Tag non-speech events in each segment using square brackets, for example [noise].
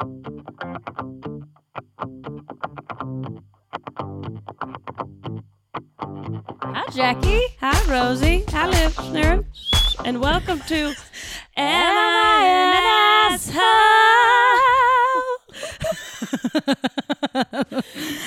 Hi, Jackie. Hi, Rosie. Hi, listener. And welcome to Am I an Asshole?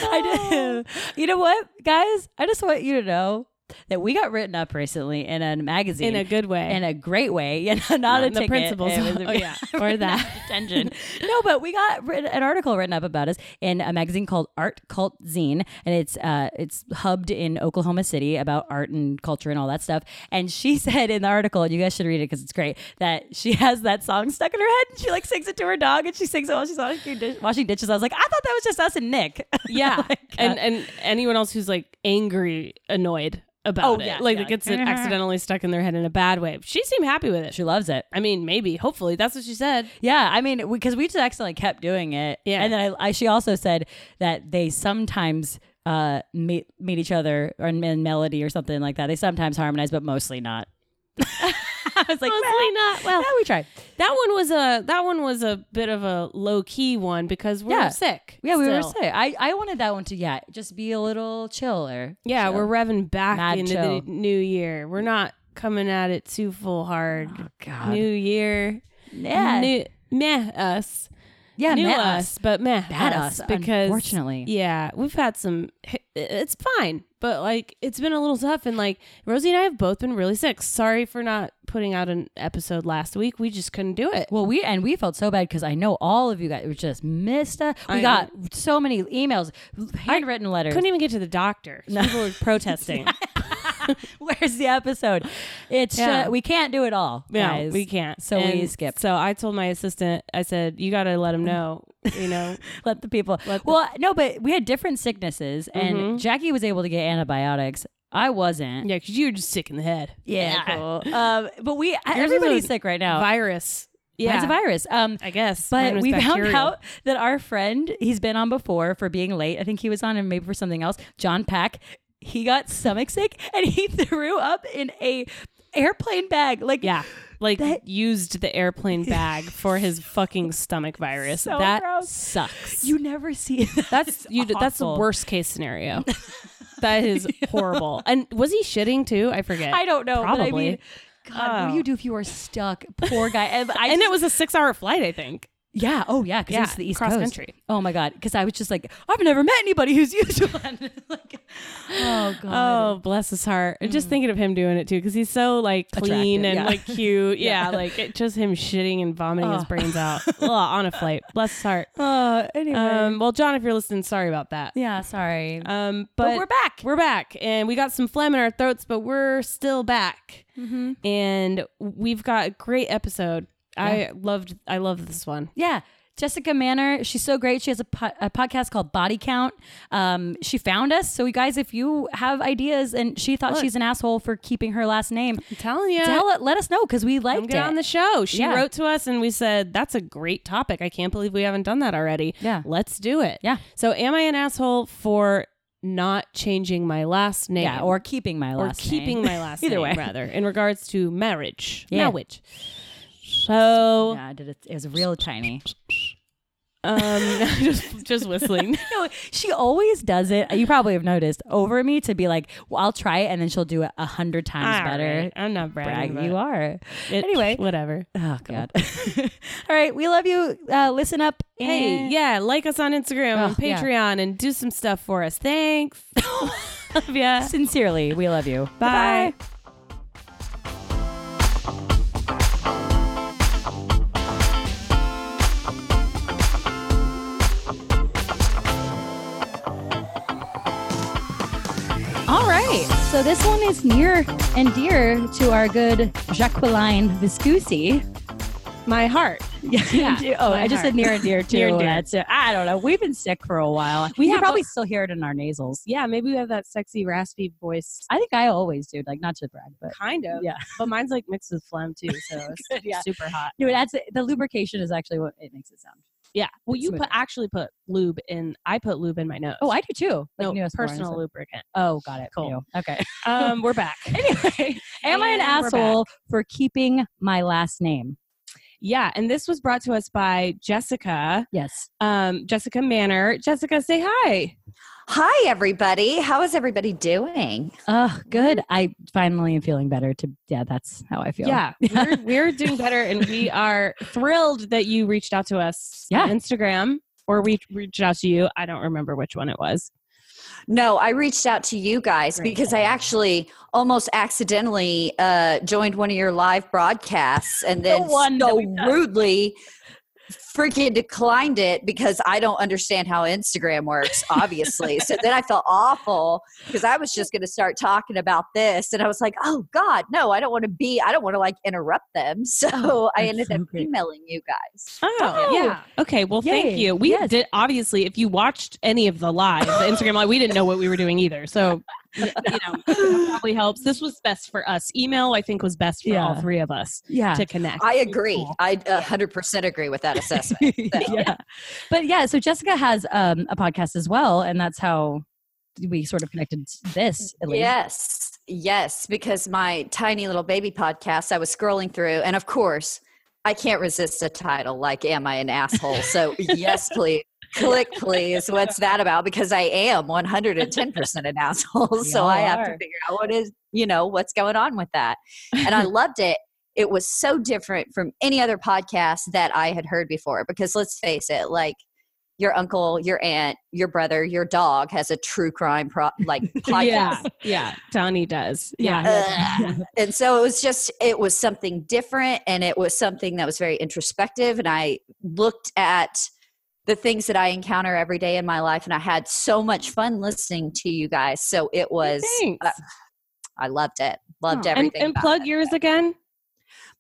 [laughs] I did. You know what, guys? I just want you to know that we got written up recently in a magazine In a good way. in a great way. You know, not Not a in the ticket. was a- [laughs] Oh, yeah. [laughs] Or that. attention. [laughs] no, but we got written, an article written up about us in a magazine called Art Cult Zine, and it's uh it's hubbed in Oklahoma City about art and culture and all that stuff. And she said in the article, and you guys should read it because it's great, that she has that song stuck in her head, and she like sings it to her dog, and she sings it while she's washing, dish- washing dishes. I was like, I thought that was just us and Nick. yeah. Like, and and anyone else who's like angry, annoyed about Oh, it. yeah, like yeah. it gets it accidentally stuck in their head in a bad way. She seemed happy with it. she loves it. I mean, maybe, hopefully. That's what she said. Yeah, I mean, because we, just accidentally kept doing it. Yeah. and then I, I she also said that they sometimes uh meet meet each other or in melody or something like that. They sometimes harmonize, but mostly not. [laughs] [laughs] I was like, Mostly well, not. Well, yeah, we tried. that one was a that one was a bit of a low key one because we're Yeah. sick. Yeah, we were sick. I I wanted that one to yeah, just be a little chiller. Yeah, Chill. we're revving back Mad into chill. the new year. We're not coming at it too full hard. Oh God. New year, yeah, new meh us, yeah, new met us, but meh Bad us, us, because unfortunately. yeah, we've had some. It's fine, but like it's been a little tough, and like Rosie and I have both been really sick. Sorry for not putting out an episode last week. We just couldn't do it. Well, we and we felt so bad because I know all of you guys were just missed. us. We I got so many emails, handwritten letters. Couldn't even get to the doctor. People were protesting. [laughs] [laughs] [laughs] Where's the episode? It's Yeah. uh, we can't do it all. No, guys. we can't. So we And skipped. So I told my assistant, I said, "You got to let him know." You know, [laughs] Let the people. Let the- well, no, but we had different sicknesses, and Mhm. Jackie was able to get antibiotics. I wasn't. yeah, because you were just sick in the head. Yeah, cool. [laughs] um, but we is everybody's sick right now. Virus. Yeah, Yeah, it's a virus. Um, I guess. But we found bacterial. out that our friend, he's been on before for being late. I think he was on and maybe for something else. John Pack, he got stomach sick and he [laughs] threw up in a airplane bag. Like Yeah, like That- used the airplane [laughs] bag for his fucking stomach virus. So that gross. sucks. you never see [laughs] that. that's you. That's the worst case scenario. that is horrible. And was he shitting too? I forget. I don't know. But I Probably. mean, God, what do Oh. you do if you are stuck? Poor guy. And, I and it was a six-hour flight, I think. Yeah. Oh yeah, because Yeah, it's the East cross Coast. country. Oh my God. Because I was just like, I've never met anybody who's used one. [laughs] like, oh God. Oh, bless his heart. And Just thinking of him doing it too, because he's so like clean Attractive, and yeah. like cute. [laughs] Yeah. Yeah, like it, just him shitting and vomiting his Oh. brains out [laughs] Ugh, on a flight. Bless his heart. Uh, anyway. Um, well, John, if you're listening, sorry about that. yeah. Sorry. Um, but, but, we're back. we're back, and we got some phlegm in our throats, but we're still back, Mm-hmm. and we've got a great episode. I loved, I love this one. Yeah. Jessica Manor, she's so great. She has a, po- a podcast called Body Count. Um, she found us. So, you guys, if you have ideas and she thought Look. she's an asshole for keeping her last name, I'm telling you. tell it, let us know because we liked get it. on the show. She Yeah. wrote to us and we said, That's a great topic. I can't believe we haven't done that already. Yeah. Let's do it. Yeah. So, am I an asshole for not changing my last name? yeah, or keeping my or last name. Or keeping my last [laughs] Either name, way. rather, in regards to marriage. Yeah. Marriage. So, Yeah, I did it. It was real tiny. um, [laughs] just just whistling. [laughs] No, she always does it. You probably have noticed over me to be like, well, I'll try it, and then she'll do it a hundred times All better. right. I'm not bragging. Brag, you are. it- Anyway. whatever. Oh God. [laughs] All right, we love you. Uh, listen up. Hey, and- yeah, like us on Instagram Oh, and yeah. Patreon and do some stuff for us. Thanks. love ya. Sincerely, we love you. Bye. All right. So this one is near and dear to our good Jacqueline Viscusi. My heart. Yeah. [laughs] [laughs] oh, I just said near and dear too. [laughs] Near and dear. That's it. I don't know. We've been sick for a while. We have probably still hear it in our nasals. Yeah, maybe we have that sexy, raspy voice. I think I always do. Like not to brag, but Kind of. Yeah. But mine's like mixed with phlegm too, so it's Yeah. super hot. no, that's it. the lubrication is actually what it makes it sound. Yeah. Well, you put actually put lube in. I put lube in my nose. Oh, I do too. Like no personal lubricant. Oh, got it. Cool. Okay. Um, we're back. [laughs] anyway, [laughs] am I an And asshole for keeping my last name? Yeah, and this was brought to us by Jessica, Yes. um, Jessica Manor. Jessica, say hi. Hi, everybody. How is everybody doing? Oh, good. I finally am feeling better. To yeah, that's how I feel. Yeah, [laughs] we're, we're doing better, and we are thrilled that you reached out to us Yeah. on Instagram, or we reached out to you. I don't remember which one it was. No, I reached out to you guys Great. because I actually almost accidentally uh, joined one of your live broadcasts and then one that so rudely freaking declined it because I don't understand how Instagram works, obviously. so then I felt awful because I was just going to start talking about this. And I was like, oh God, no, I don't want to be, I don't want to like interrupt them. [laughs] So Oh, I ended so up great. emailing you guys. Oh, Oh. yeah. Okay. Well, Yay. thank you. We Yes. did obviously. If you watched any of the live, the Instagram live, we didn't know what we were doing either. So, [laughs] you know, [laughs] probably helps. This was best for us. Email, I think, was best for all three of us Yeah. to connect. I agree. Cool. I 100% agree with that [laughs] assessment. So. yeah. But yeah, so Jessica has um, a podcast as well, and that's how we sort of connected this. At least. Yes, yes, because my tiny little baby podcast, I was scrolling through, and of course, I can't resist a title like "Am I an asshole?" So yes, please click, please. What's that about? Because I am one hundred and ten percent an asshole, so I have to figure out what is you know what's going on with that. And I [laughs] loved it. It was so different from any other podcast that I had heard before. Because let's face it, like your uncle, your aunt, your brother, your dog has a true crime pro- like [laughs] podcast. yeah, yeah. Donnie does. Yeah. Ugh. [laughs] and so it was just it was something different and it was something that was very introspective and i looked at the things that i encounter every day in my life and i had so much fun listening to you guys so it was uh, i loved it loved Oh, and, everything and about plug yours again.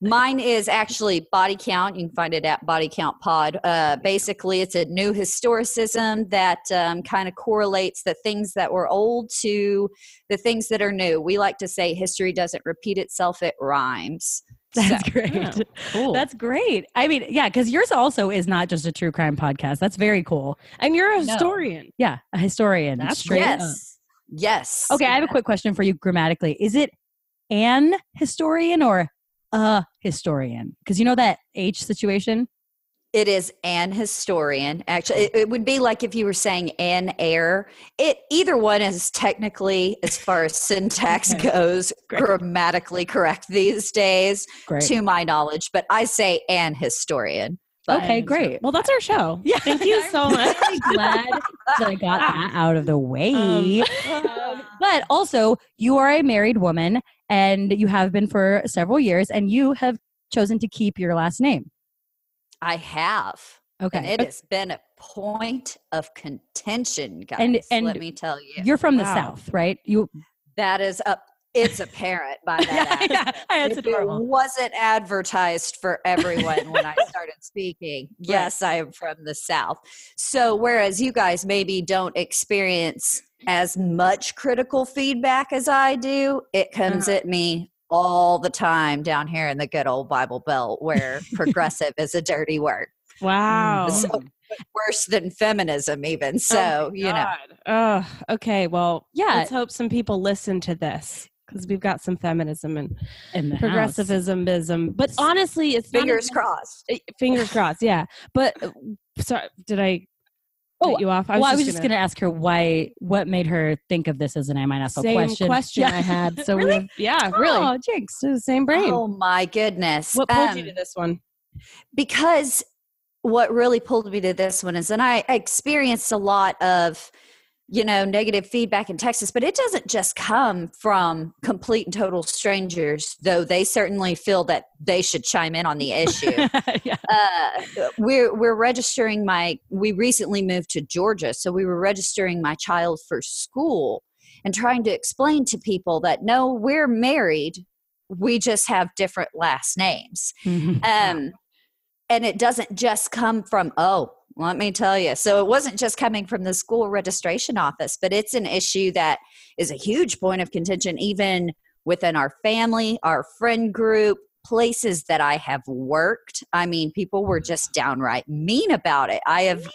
Mine is actually Body Count. You can find it at Body Count Pod. Uh, basically, it's a new historicism that um, kind of correlates the things that were old to the things that are new. We like to say history doesn't repeat itself, it rhymes. [laughs] That's So- great. Oh, cool. That's great. I mean, yeah, because yours also is not just a true crime podcast. That's very cool. and you're a No. historian. Yeah, a historian. That's straight up. yes. Yes. Okay, I have a quick question for you grammatically. Is it an historian or a historian? Because you know that H situation? It is an historian. Actually, it, it would be like if you were saying an heir. It either one is technically, as far as syntax Okay. goes, Great. grammatically correct these days, Great. to my knowledge. But I say an historian. But Okay, great. Well, that's our show. [laughs] Yeah. Thank you [laughs] so much. I'm really glad that I got that out of the way. Um, [laughs] but also, you are a married woman and you have been for several years and you have chosen to keep your last name. I have. Okay. And it has been a point of contention, guys. And- and let me tell you. You're from the South, right? You That is up. It's apparent by [laughs] that. Yeah, yeah. accent. That's If adorable. It wasn't advertised for everyone when I started speaking. [laughs] Yes, I am from the South. So, whereas you guys maybe don't experience as much critical feedback as I do, it comes Uh-huh. at me all the time down here in the good old Bible Belt where [laughs] progressive is a dirty word. wow. So, worse than feminism, even. So, you know. Oh, okay. Well, Yeah. Let's hope some people listen to this because we've got some feminism and house. But honestly, it's Fingers crossed. eh, Fingers crossed. Yeah. But uh, sorry, did I? Oh, you off? well, I was just going to ask her why, what made her think of this as an I might ask a same question. question, Yeah. I had. [laughs] So Really? we, yeah, really, Oh, jinx. so the same brain. Oh, my goodness. what pulled you Um, to this one? because what really pulled me to this one is and I experienced a lot of you know negative feedback in Texas but it doesn't just come from complete and total strangers though they certainly feel that they should chime in on the issue. [laughs] Yeah. uh, we're we're registering my we recently moved to Georgia so we were registering my child for school and trying to explain to people that no we're married we just have different last names. Um, and it doesn't just come from, oh, let me tell you. So it wasn't just coming from the school registration office, but it's an issue that is a huge point of contention, even within our family, our friend group, places that I have worked. I mean, people were mm. just downright mean about it. I have,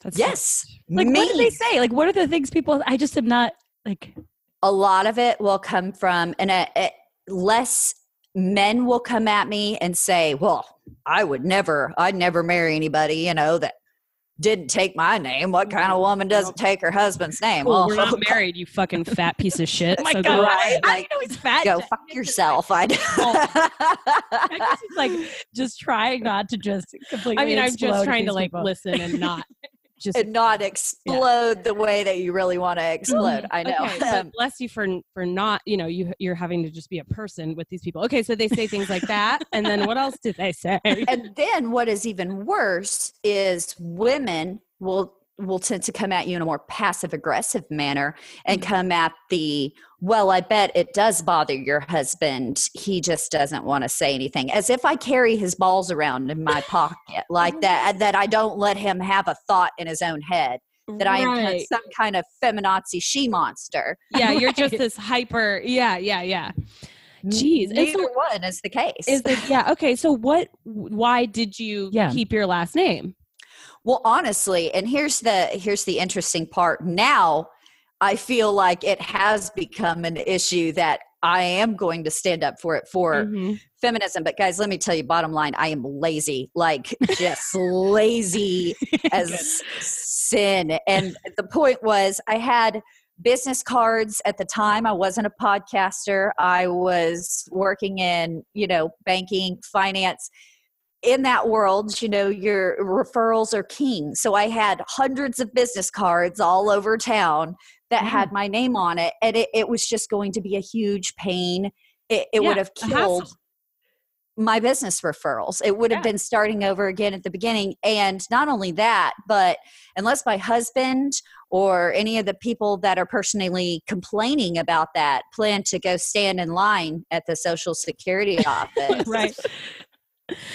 That's yes, like, what did they say? Like, what are the things people, I just am not, like, a lot of it will come from and a, a less men will come at me and say, "Well, I would never, I'd never marry anybody, you know, that didn't take my name. What kind of mm-hmm. woman doesn't take her husband's name?" Well, Well, we're not [laughs] married, you fucking fat piece of shit. [laughs] Oh my So God. go right, I like, know he's fat. go fuck yourself. I [laughs] I guess he's like just trying not to just completely. I mean, I'm just trying to like people. listen and not just and not explode the way that you really want to explode. Mm-hmm. I know. Okay, so [laughs] bless you for for not, you know, you you're having to just be a person with these people. Okay, so they say things like that, and then what else did they say? and then what is even worse is women will will tend to come at you in a more passive aggressive manner and Mm-hmm. come at the well i bet it does bother your husband he just doesn't want to say anything as if i carry his balls around in my pocket [laughs] like that that i don't let him have a thought in his own head that i am some kind of feminazi she monster yeah, you're [laughs] just this hyper. Yeah, yeah, yeah. Jeez, neither so- one is the case Is it? Yeah. Okay. So what? Why did you Yeah. keep your last name? Well, honestly, and here's the here's the interesting part. Now, I feel like it has become an issue that I am going to stand up for it for Mhm. feminism. But guys, let me tell you, bottom line, I am lazy, like just [laughs] lazy as sin. And the point was, I had business cards at the time. I wasn't a podcaster. I was working in, you know, banking, finance. In that world, you know, your referrals are king. So I had hundreds of business cards all over town that Yeah. had my name on it. And it, it was just going to be a huge pain. It, it Yeah, would have killed my business referrals. It would have been starting over again at the beginning. And not only that, but unless my husband or any of the people that are personally complaining about that plan to go stand in line at the Social Security [laughs] office Right.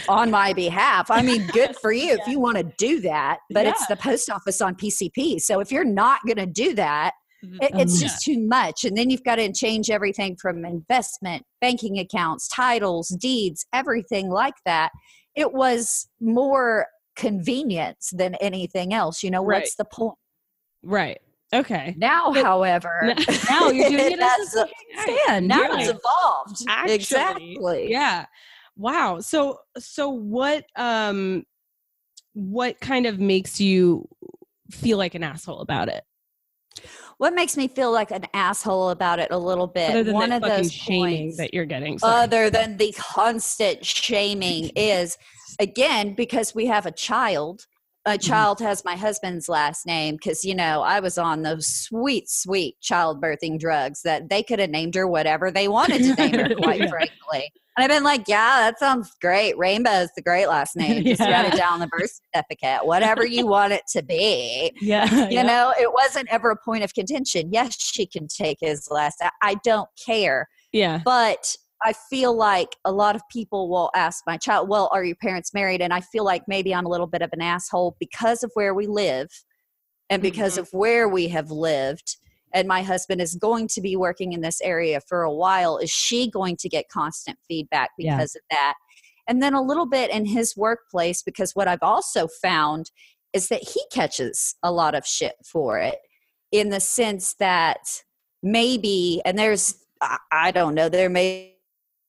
On my behalf. I mean, good [laughs] for you if you want to do that, but it's the post office on PCP. So if you're not going to do that, mm-hmm. it, Oh, it's yeah. just mm. too much. And then you've got to change everything from investment, banking accounts, titles, deeds, everything like that. It was more convenience than anything else. You know, Right. what's the point? Right. Okay. Now, But- however, now you're doing [laughs] it as has a stand. Now now it's it's evolved. Actually, exactly. Yeah. Wow. So so what um what kind of makes you feel like an asshole about it? What makes me feel like an asshole about it a little bit? One of those shaming points, that you're getting. Sorry. other than the constant shaming is [laughs] again because we have a child a Mm-hmm. child has my husband's last name because you know i was on those sweet sweet childbirthing drugs that they could have named her whatever they wanted to name her [laughs] quite Yeah. frankly and i've been like yeah that sounds great rainbow is the great last [laughs] name just Yeah. write it down on the birth certificate whatever you want it to be [laughs] yeah. you know it wasn't ever a point of contention yes she can take his last i don't care yeah. but I feel like a lot of people will ask my child, Well, are your parents married? And I feel like maybe I'm a little bit of an asshole because of where we live and because Mhm. of where we have lived. And my husband is going to be working in this area for a while. Is she going to get constant feedback Yeah. because of that? And then a little bit in his workplace, because what I've also found is that he catches a lot of shit for it in the sense that maybe, and there's, I, don't know, there may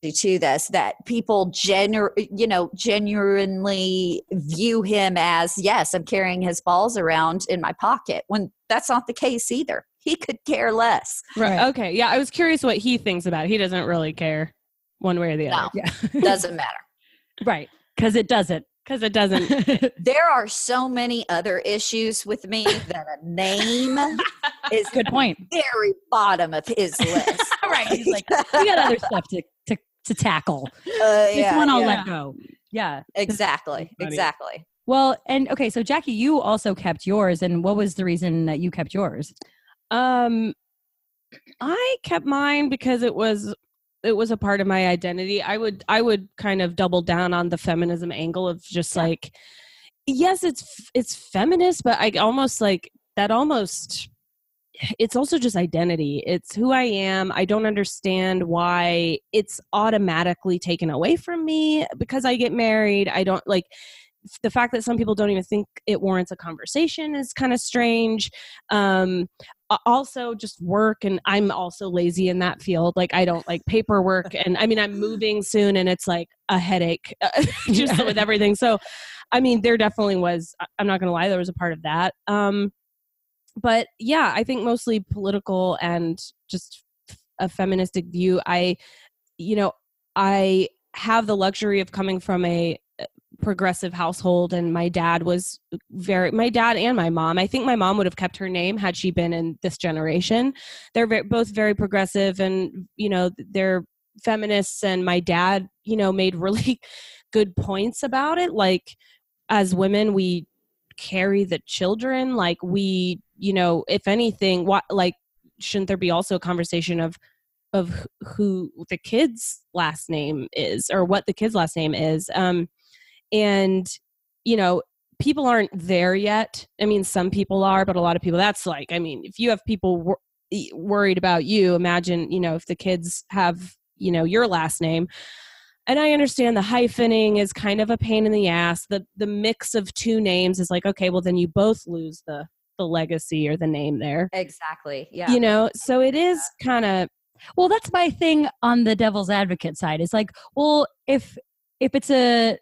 to this that people genu- you know genuinely view him as yes i'm carrying his balls around in my pocket when that's not the case either he could care less Right. Okay. Yeah. I was curious what he thinks about it. He doesn't really care one way or the no other. Yeah. [laughs] doesn't matter right. Because it doesn't. Because it doesn't. [laughs] there are so many other issues with me that a name is Good point. very bottom of his list [laughs] right. He's like, we got other stuff to to, to tackle. uh, This yeah, one I'll yeah. let go. Yeah. exactly exactly Well, and okay, so Jackie, you also kept yours, and what was the reason that you kept yours? Um, I kept mine because it was it was a part of my identity. I would I would kind of double down on the feminism angle of just Yeah. like, yes, it's it's feminist, but I almost like that almost. It's also just identity. It's who I am. I don't understand why it's automatically taken away from me because I get married. I don't like the fact that some people don't even think it warrants a conversation is kind of strange. Um, also just work and i'm also lazy in that field like i don't like [laughs] paperwork and i mean i'm moving soon and it's like a headache [laughs] just Yeah. with everything so i mean there definitely was i'm not gonna lie there was a part of that um but yeah i think mostly political and just a feministic view. I you know i have the luxury of coming from a uh, progressive household and my dad was very my dad and my mom. I think my mom would have kept her name had she been in this generation. They're ve- both very progressive and you know they're feminists and my dad you know made [laughs] really good points about it. Like as women we carry the children. Like we you know if anything what like shouldn't there be also a conversation of of who the kid's last name is or what the kid's last name is? Um and you know people aren't there yet. I mean some people are but a lot of people that's like i mean if you have people wor- worried about you imagine you know if the kids have you know your last name. And i understand the hyphening is kind of a pain in the ass. The the mix of two names is like okay well then you both lose the the legacy or the name there Exactly. Yeah. you know so it is kind of Well, that's my thing on the devil's advocate side. Is like, well, if if it's a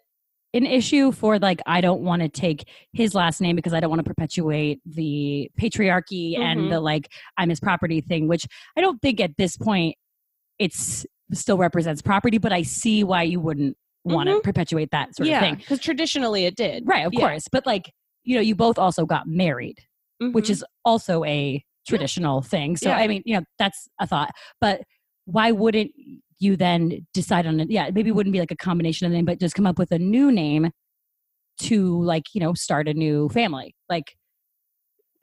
an issue for like I don't want to take his last name because I don't want to perpetuate the patriarchy Mhm. and the like I'm his property thing, which I don't think at this point it's still represents property, but I see why you wouldn't want to perpetuate that sort of thing. because traditionally it did Right, of Yeah. course. But like, you know, you both also got married which Mhm. is also a traditional thing. So Yeah. I mean, you know, that's a thought. But why wouldn't you then decide on it? Yeah, maybe it wouldn't be like a combination of name, but just come up with a new name to like, you know, start a new family. Like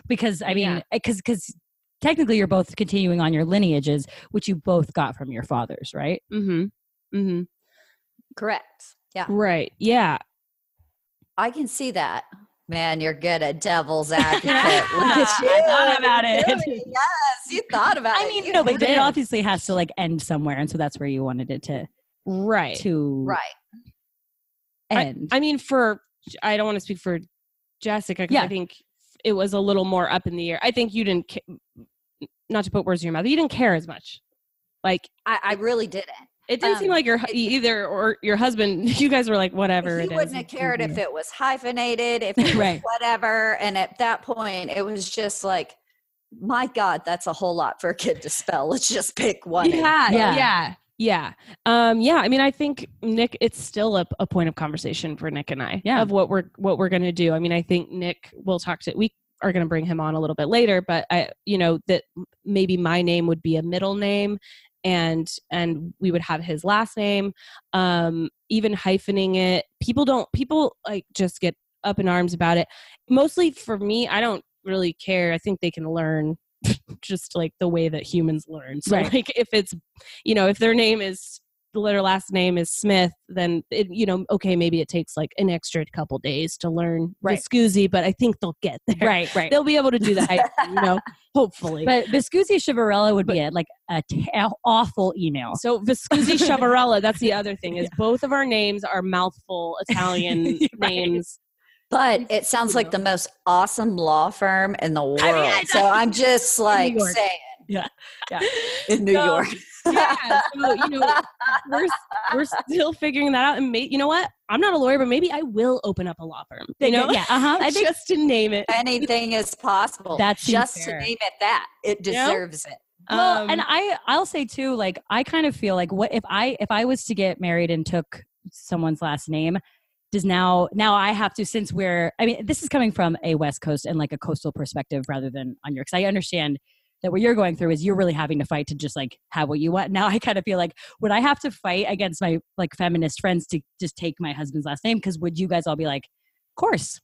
because I mean, Yeah. because because technically you're both continuing on your lineages, which you both got from your fathers, right? Mm-hmm. Mm-hmm. Correct. Yeah. Right. Yeah. I can see that. Man, you're good at devil's [laughs] advocate. Look you. I thought about it. Really? Yes, you thought about it. I mean, You no, but it obviously has to like end somewhere, and so that's where you wanted it to Right. to right. end. I mean, for I don't want to speak for Jessica. Yeah. I think it was a little more up in the air. I think you didn't, ca- not to put words in your mouth, you didn't care as much. Like I, I really didn't. It didn't seem Um, like your it- either or your husband. [laughs] You guys were like whatever. he it is. wouldn't have cared if it was hyphenated, if [laughs] it was whatever. And at that point, it was just like, my God, that's a whole lot for a kid to spell. [laughs] Let's just pick one. and Yeah, Yeah. yeah, yeah, Um, yeah. I mean, I think Nick, it's still a, a point of conversation for Nick and I. Yeah. of what we're what we're gonna do. I mean, I think Nick will talk to. We are gonna bring him on a little bit later, but I, you know, that maybe my name would be a middle name. And and we would have his last name, um, even hyphening it. People don't. People like just get up in arms about it. Mostly for me, I don't really care. I think they can learn [laughs] just like the way that humans learn. So Right. like if it's you know, if their name is their last name is Smith, then it, you know, okay, maybe it takes like an extra couple days to learn Right. Viscusi, but I think they'll get there. right, right. They'll be able to do that, you know, [laughs] hopefully. But Viscusi Chivarella would be a, like a t- awful email. so Viscusi [laughs] Chavarella, that's the other thing is both of our names are mouthful Italian [laughs] Right. names. But it sounds like the most awesome law firm in the world. I so. I'm just like saying Yeah, yeah. in New So, York. Yeah, so you know, we're we're still figuring that out. And may, you know what? I'm not a lawyer, but maybe I will open up a law firm. You know, yeah, uh-huh. [laughs] I think just to name it. Anything is possible. That's just fair. to name it that. It You know? deserves it. well, Um, and I I'll say too, like I kind of feel like what if I if I was to get married and took someone's last name, does now now I have to since we're I mean this is coming from a West Coast and like a coastal perspective rather than on your because I understand that what you're going through is you're really having to fight to just like have what you want. Now [laughs] I kind of feel like would I have to fight against my like feminist friends to just take my husband's last name? Because would you guys all be like, of course,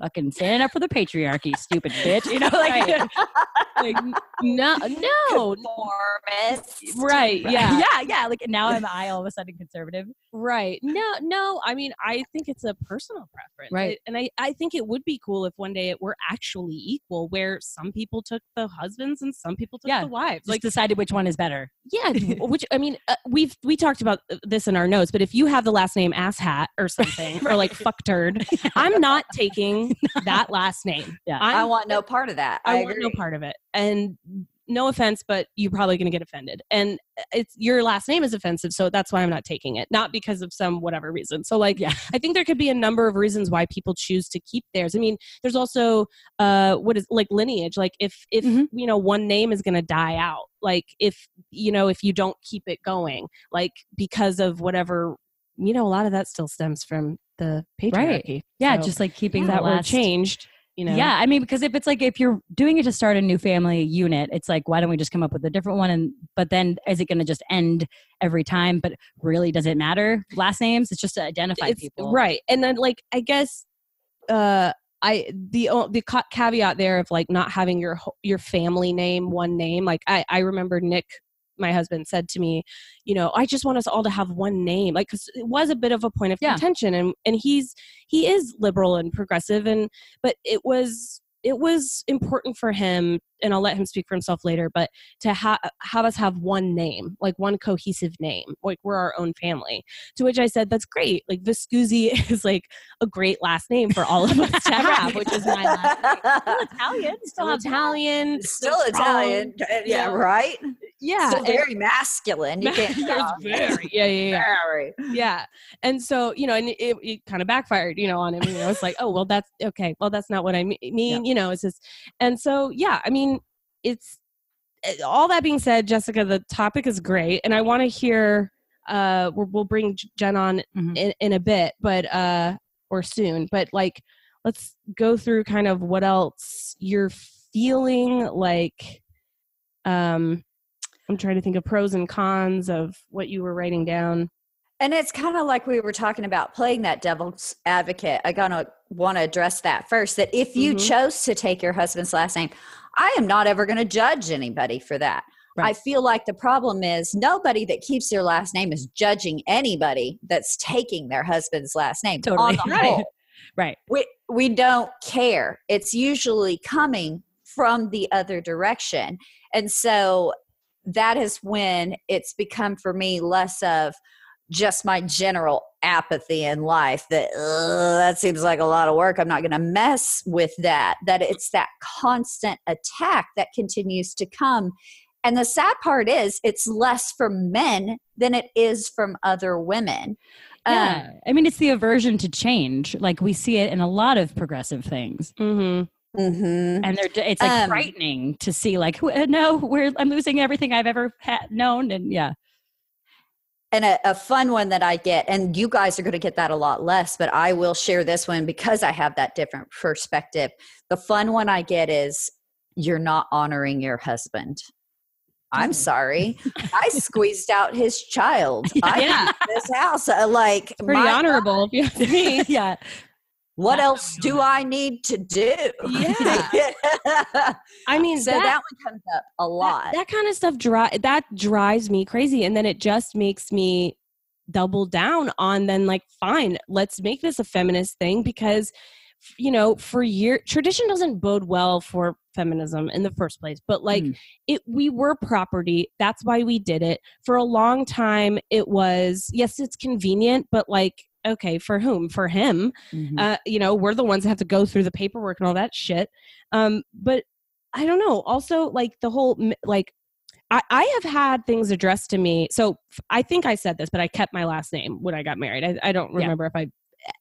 fucking standing up for the patriarchy, stupid bitch, you know, [laughs] like, Right. [laughs] like [laughs] no, no, Conformist. right, [laughs] yeah, yeah, yeah. Like now am I all of a sudden conservative? right. No, no. I mean, I think it's a personal preference, Right. And I, I think it would be cool if one day it were actually equal, where some people took the husbands and some people took Yeah, the wives. Like, decided which one is better. yeah, [laughs] which I mean, uh, we've we talked about this in our notes, but if you have the last name asshat or something, or like fuck turd, I'm not taking that last name. Yeah. I I'm, want no part of that. I, I want no part of it. And no offense, but you're probably going to get offended. And uh, it's your last name is offensive, so that's why I'm not taking it, not because of some whatever reason. So like, Yeah. I think there could be a number of reasons why people choose to keep theirs. I mean, there's also uh, what is like lineage. Like if if Mhm. you know one name is going to die out, like if you know if you don't keep it going, like because of whatever, you know, a lot of that still stems from the patriarchy. Yeah, So just like keeping if that last changed. You know, Yeah, I mean, because if it's like if you're doing it to start a new family unit, it's like why don't we just come up with a different one? And but then is it going to just end every time? But really, does it matter? Last names? It's just to identify it's people, right and then like i guess uh i the the caveat there of like not having your your family name one name like i i remember nick my husband said to me you know i just want us all to have one name Like, cause it was a bit of a point of Yeah. contention and and he's he is liberal and progressive and but it was it was important for him and i'll let him speak for himself later but to ha- have us have one name like one cohesive name like we're our own family to which I said, "That's great. Like Viscusi [laughs] is like a great last name for all of us to have, which is my last name. Still [laughs] Italian, still Italian, Still. Italian. Uh, Yeah, Yeah. right? Yeah, Still and- very masculine. You [laughs] can't very, yeah, yeah, yeah, Very. yeah. And so you know, and it, it kind of backfired, you know, on him. You know, it's like, oh well, that's okay. Well, that's not what I me- mean. You know, it's just, and so yeah, I mean, it's eh, all that being said, Jessica, the topic is great, and I want to hear. Uh, we'll, we'll bring Jen on Mhm. in, in a bit, but uh, or soon. But like, let's go through kind of what else you're feeling like. Um, I'm trying to think of pros and cons of what you were writing down. And it's kind of like we were talking about playing that devil's advocate. I gonna want to address that first. That if you Mhm. chose to take your husband's last name, I am not ever going to judge anybody for that. I feel like the problem is nobody that keeps their last name is judging anybody that's taking their husband's last name. Totally. On the [laughs] Right. whole, right? we we don't care. It's usually coming from the other direction, and so that is when it's become for me less of just my general apathy in life that that seems like a lot of work i'm not going to mess with that that it's that constant attack that continues to come and the sad part is it's less from men than it is from other women Um, Yeah, I mean, it's the aversion to change. Like we see it in a lot of progressive things, Mm-hmm. Mm-hmm. and they're it's like Um, frightening to see. Like, no, we're I'm losing everything I've ever had known, and yeah, and a, a fun one that I get, and you guys are going to get that a lot less, but I will share this one because I have that different perspective. The fun one I get is you're not honoring your husband. I'm Oh. sorry. I squeezed out his child. [laughs] I Yeah. this house. Uh, Like, Pretty my- honorable, if you ask me. [laughs] yeah. What else do I need to do? [laughs] Yeah. I mean, so that, that, one comes up a lot. that, that kind of stuff dri- that drives me crazy, and then it just makes me double down on then like, fine, let's make this a feminist thing because you know for year tradition doesn't bode well for feminism in the first place but like Mm. it we were property that's why we did it for a long time it was yes it's convenient but like okay for whom? For him. Mhm. uh, you know we're the ones that have to go through the paperwork and all that shit. Um but i don't know. Also like the whole like I, I have had things addressed to me so I think i said this but i kept my last name when i got married. I, I don't Yeah. remember if i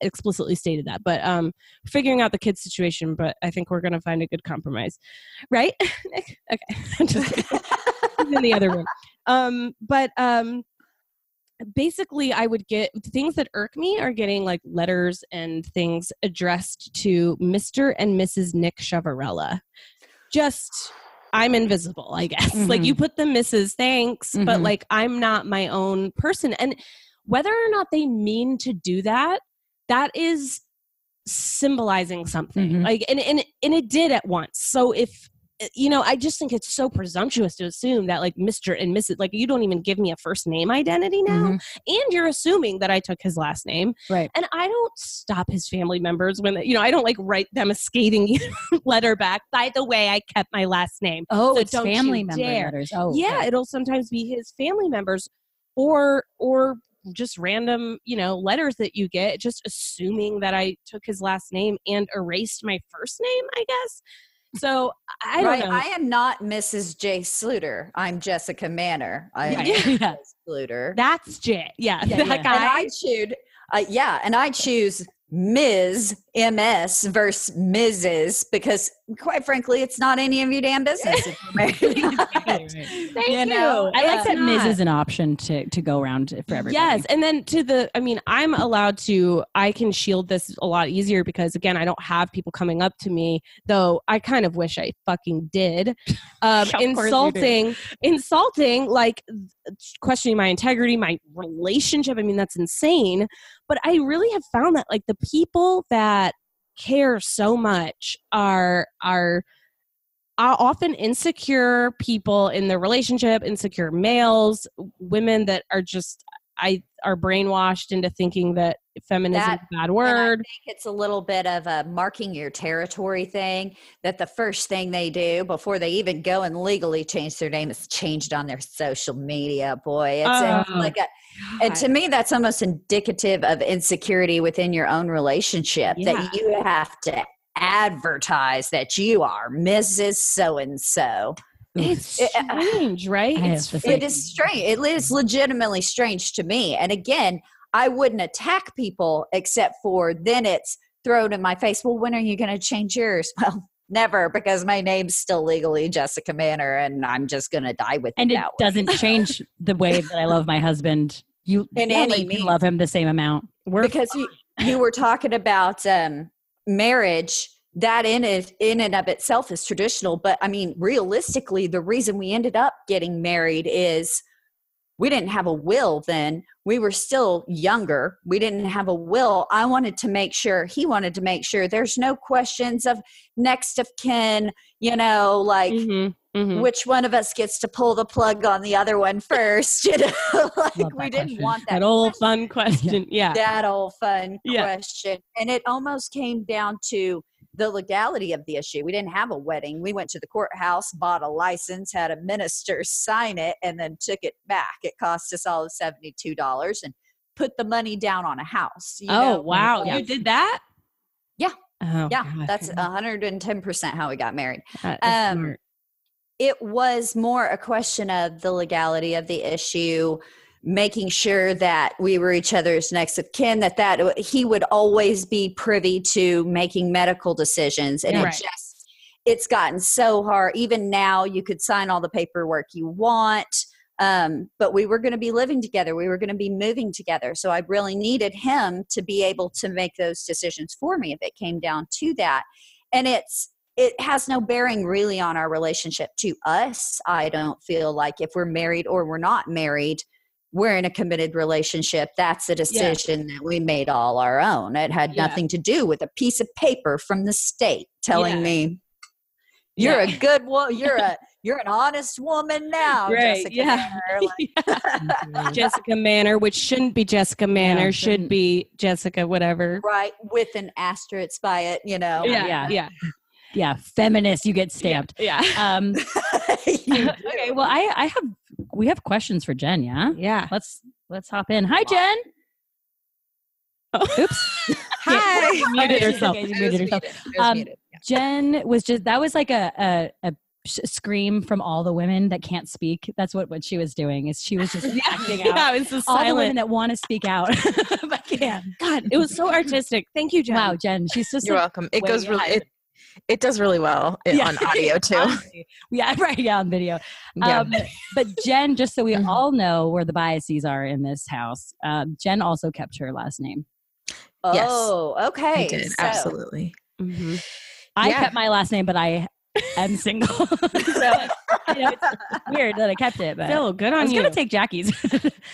explicitly stated that but um figuring out the kid situation but i think we're gonna find a good compromise right? [laughs] Okay [laughs] I'm just kidding. [laughs] He's in the other room. Um but um basically i would get things that irk me are getting like letters and things addressed to mr and mrs nick chavarella just i'm invisible i guess [laughs] like Mhm. you put the mrs thanks but Mhm. like i'm not my own person and whether or not they mean to do that that is symbolizing something Mhm. like and, and and it did at once so if you know i just think it's so presumptuous to assume that like mr and mrs like you don't even give me a first name identity now Mhm. and you're assuming that i took his last name Right. and i don't stop his family members when they, you know i don't like write them a scathing [laughs] letter back by the way i kept my last name Oh, So it's family member dare. letters. Oh, yeah okay. it'll sometimes be his family members or or just random you know letters that you get just assuming that i took his last name and erased my first name i guess So I don't right. know. I am not Mrs. J. Sluter. I'm Jessica Manor. I am Yeah. Sluter. That's Jay. Yeah, Yeah, that yeah. and. I choose, uh, yeah, and I choose Ms. MS versus Mrs. because, quite frankly, it's not any of your damn business. [laughs] [laughs] Thank you know, I like that Ms. is an option to to go around for everybody. Yes, and then to the, I mean, I'm allowed to. I can shield this a lot easier because again, I don't have people coming up to me. Though I kind of wish I fucking did. [laughs] Um, Of course you do. insulting, insulting, like questioning my integrity, my relationship. I mean, that's insane. But I really have found that like the people that care so much are are are often insecure people in their relationship, insecure males, women that are just I are brainwashed into thinking that feminism That- is a bad And I word. think it's a little bit of a marking your territory thing that the first thing they do before they even go and legally change their name is change it on their social media. Boy, it's, it's Oh, like a, and to me, that's almost indicative of insecurity within your own relationship Yeah. that you have to advertise that you are Mrs. So and so. it's uh, strange, right? It's It is strange. It is legitimately strange to me. And again, I wouldn't attack people except for then it's thrown in my face. Well, when are you going to change yours? [laughs] Well, never, because my name's still legally Jessica Manor, and I'm just going to die with and it it doesn't [laughs] change the way that I love my husband. You In any means. love him the same amount. We're because you, you were talking about um, marriage that in it in and of itself is traditional but i mean realistically the reason we ended up getting married is we didn't have a will then we were still younger we didn't have a will i wanted to make sure he wanted to make sure there's no questions of next of kin you know like Mhm, mhm. which one of us gets to pull the plug on the other one first [laughs] you know like we didn't want that that old fun question. [laughs] Yeah. that old fun Yeah. question. And it almost came down to the legality of the issue. We didn't have a wedding. We went to the courthouse, bought a license, had a minister [laughs] sign it, and then took it back. It cost us all of $72 and put the money down on a house. oh know? wow, Yeah. you did that? Yeah. Oh, Yeah, God. that's 110% how we got married. Um, it was more a question of the legality of the issue making sure that we were each other's next of kin that that he would always be privy to making medical decisions. And Yeah. it just it's gotten so hard. Even now you could sign all the paperwork you want um, but we were going to be living together. We were going to be moving together. So i really needed him to be able to make those decisions for me if it came down to that. And it's it has no bearing really on our relationship to us. I don't feel like if we're married or we're not married, we're in a committed relationship. That's a decision that we made all our own. It had Yeah. nothing to do with a piece of paper from the state telling Yeah. me you're a good woman. [laughs] You're a you're an honest woman now, Right, Jessica. yeah. Manor. Like, [laughs] [laughs] Jessica Manor, which shouldn't be Jessica Manor, should be Jessica whatever. right, with an asterisk by it, you know. Yeah, Yeah. yeah, Yeah, feminist, you get stamped. yeah, Um, [laughs] [laughs] [laughs] okay, well, I I have we have questions for Jen. Yeah, yeah. let's let's hop in. Hi, Jen. Oops. Hi. Muted herself. It muted herself. It was Um, muted. Yeah. Jen was just that was like a a, a scream from all the women that can't speak. That's what what she was doing. Is she was just acting out. Yeah, it's a all the women that want to speak out but can't. God, it was so artistic. Thank you, Jen. Wow, Jen, she's just You're like, welcome. It goes really it, it does really well Yeah. on audio [laughs] too. honestly. yeah, [laughs] right. Yeah, on video. Yeah. Um, but Jen, just so we Mhm. all know where the biases are in this house, um, Jen also kept her last name. Yes. Oh, okay. I did so- absolutely. Mhm. I Yeah. kept my last name, but I am single. [laughs] so you know, it's weird that I kept it. But Phil, good I on was you. gonna take Jackie's.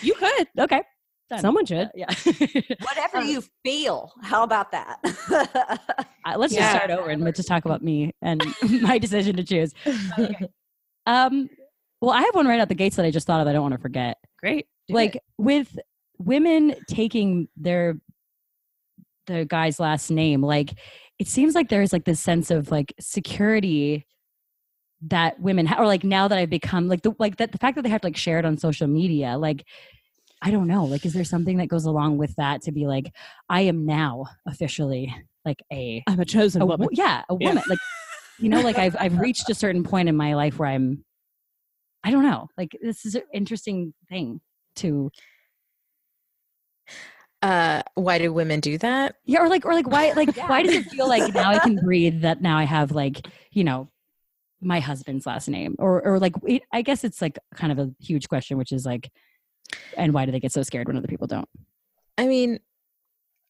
you could. okay. Done. Someone should. yeah. [laughs] Whatever Um, you feel. How about that? Uh, let's just start over and let's just talk about me and [laughs] my decision to choose. Okay. Um, well, I have one right out the gates that I just thought of. I don't want to forget. Great. Do like it. with women taking their the guy's last name like it seems like there's like this sense of like security that women ha- or like now that i've become like the like that the fact that they have to like share it on social media like i don't know like is there something that goes along with that to be like i am now officially like a, I'm a chosen a woman. wo- yeah a Yeah. woman like you know, like I've I've reached a certain point in my life where I'm, I don't know, like this is an interesting thing to Uh, why do women do that? yeah, or like or like why like [laughs] why does it feel like now I can breathe that now I have like you know my husband's last name or or like it, I guess it's like kind of a huge question, which is like, and why do they get so scared when other people don't? I mean,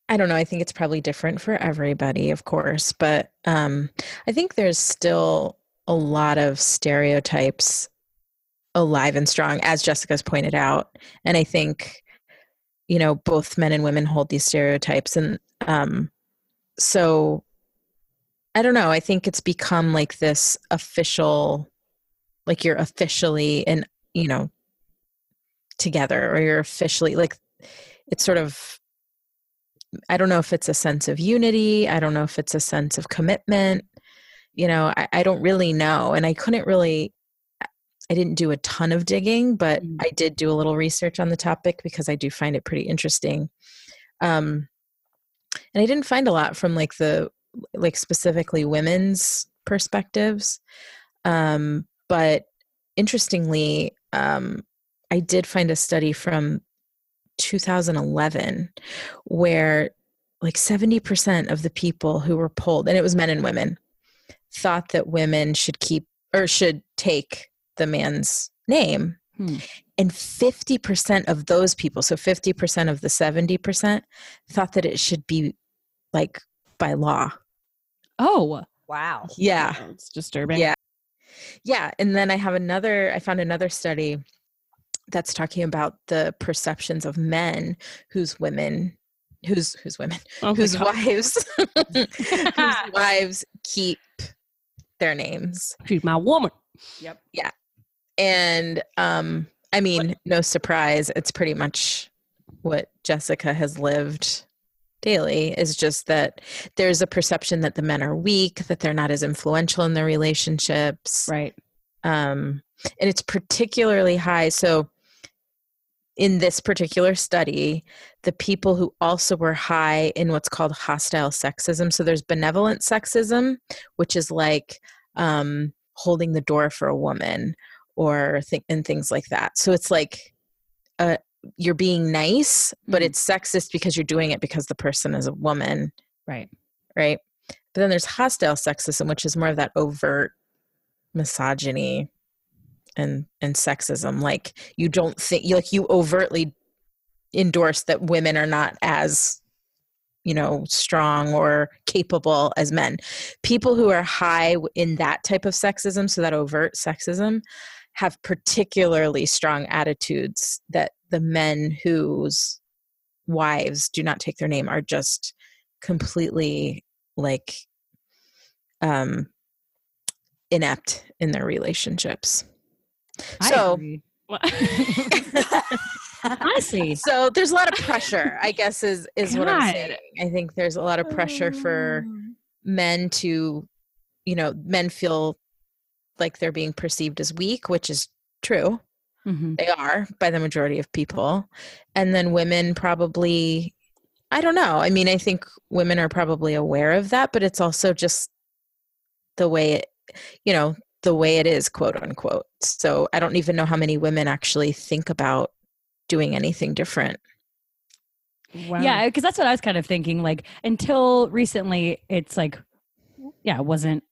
I don't know. I think it's probably different for everybody, of course, but um, I think there's still a lot of stereotypes alive and strong, as Jessica's pointed out. And I think, you know, both men and women hold these stereotypes. And um, so I don't know. I think it's become like this official, like you're officially and, you know, together or you're officially like it's sort of I don't know if it's a sense of unity. I don't know if it's a sense of commitment. You know, I, I don't really know. And I couldn't really, I didn't do a ton of digging, but Mm. I did do a little research on the topic because I do find it pretty interesting. Um, and I didn't find a lot from like the, like specifically women's perspectives. Um, but interestingly, um, I did find a study from 2011 where like 70% of the people who were polled and it was men and women thought that women should keep or should take the man's name Hmm. and 50% of those people so 50% of the 70% thought that it should be like by law Oh, Wow. yeah it's disturbing. Yeah. Yeah. And then I have another, I found another study that's talking about the perceptions of men whose women, whose, whose women, Oh whose God. wives, [laughs] whose [laughs] wives keep their names. She's my woman. Yep. Yeah. And um, I mean, no surprise, it's pretty much what Jessica has lived daily is just that there's a perception that the men are weak, that they're not as influential in their relationships. right. um, and it's particularly high. So, in this particular study, the people who also were high in what's called hostile sexism. So, there's benevolent sexism, which is like um, holding the door for a woman or th- and things like that. So, it's like uh, you're being nice, but Mhm. it's sexist because you're doing it because the person is a woman Right. right? But then there's hostile sexism, which is more of that overt misogyny and and sexism. Like you don't think like you overtly endorse that women are not as you know strong or capable as men. People who are high in that type of sexism, so that overt sexism, have particularly strong attitudes that the men whose wives do not take their name are just completely like um inept in their relationships I So- agree. [laughs] Honestly, so there's a lot of pressure i guess is is what i'm saying. I think there's a lot of pressure for men to you know men feel like they're being perceived as weak which is true. Mhm. they are by the majority of people. And then women probably i don't know. I mean i think women are probably aware of that but it's also just the way it you know the way it is quote unquote so i don't even know how many women actually think about doing anything different Wow. Yeah, because that's what I was kind of thinking. Like until recently, it's like, yeah, it wasn't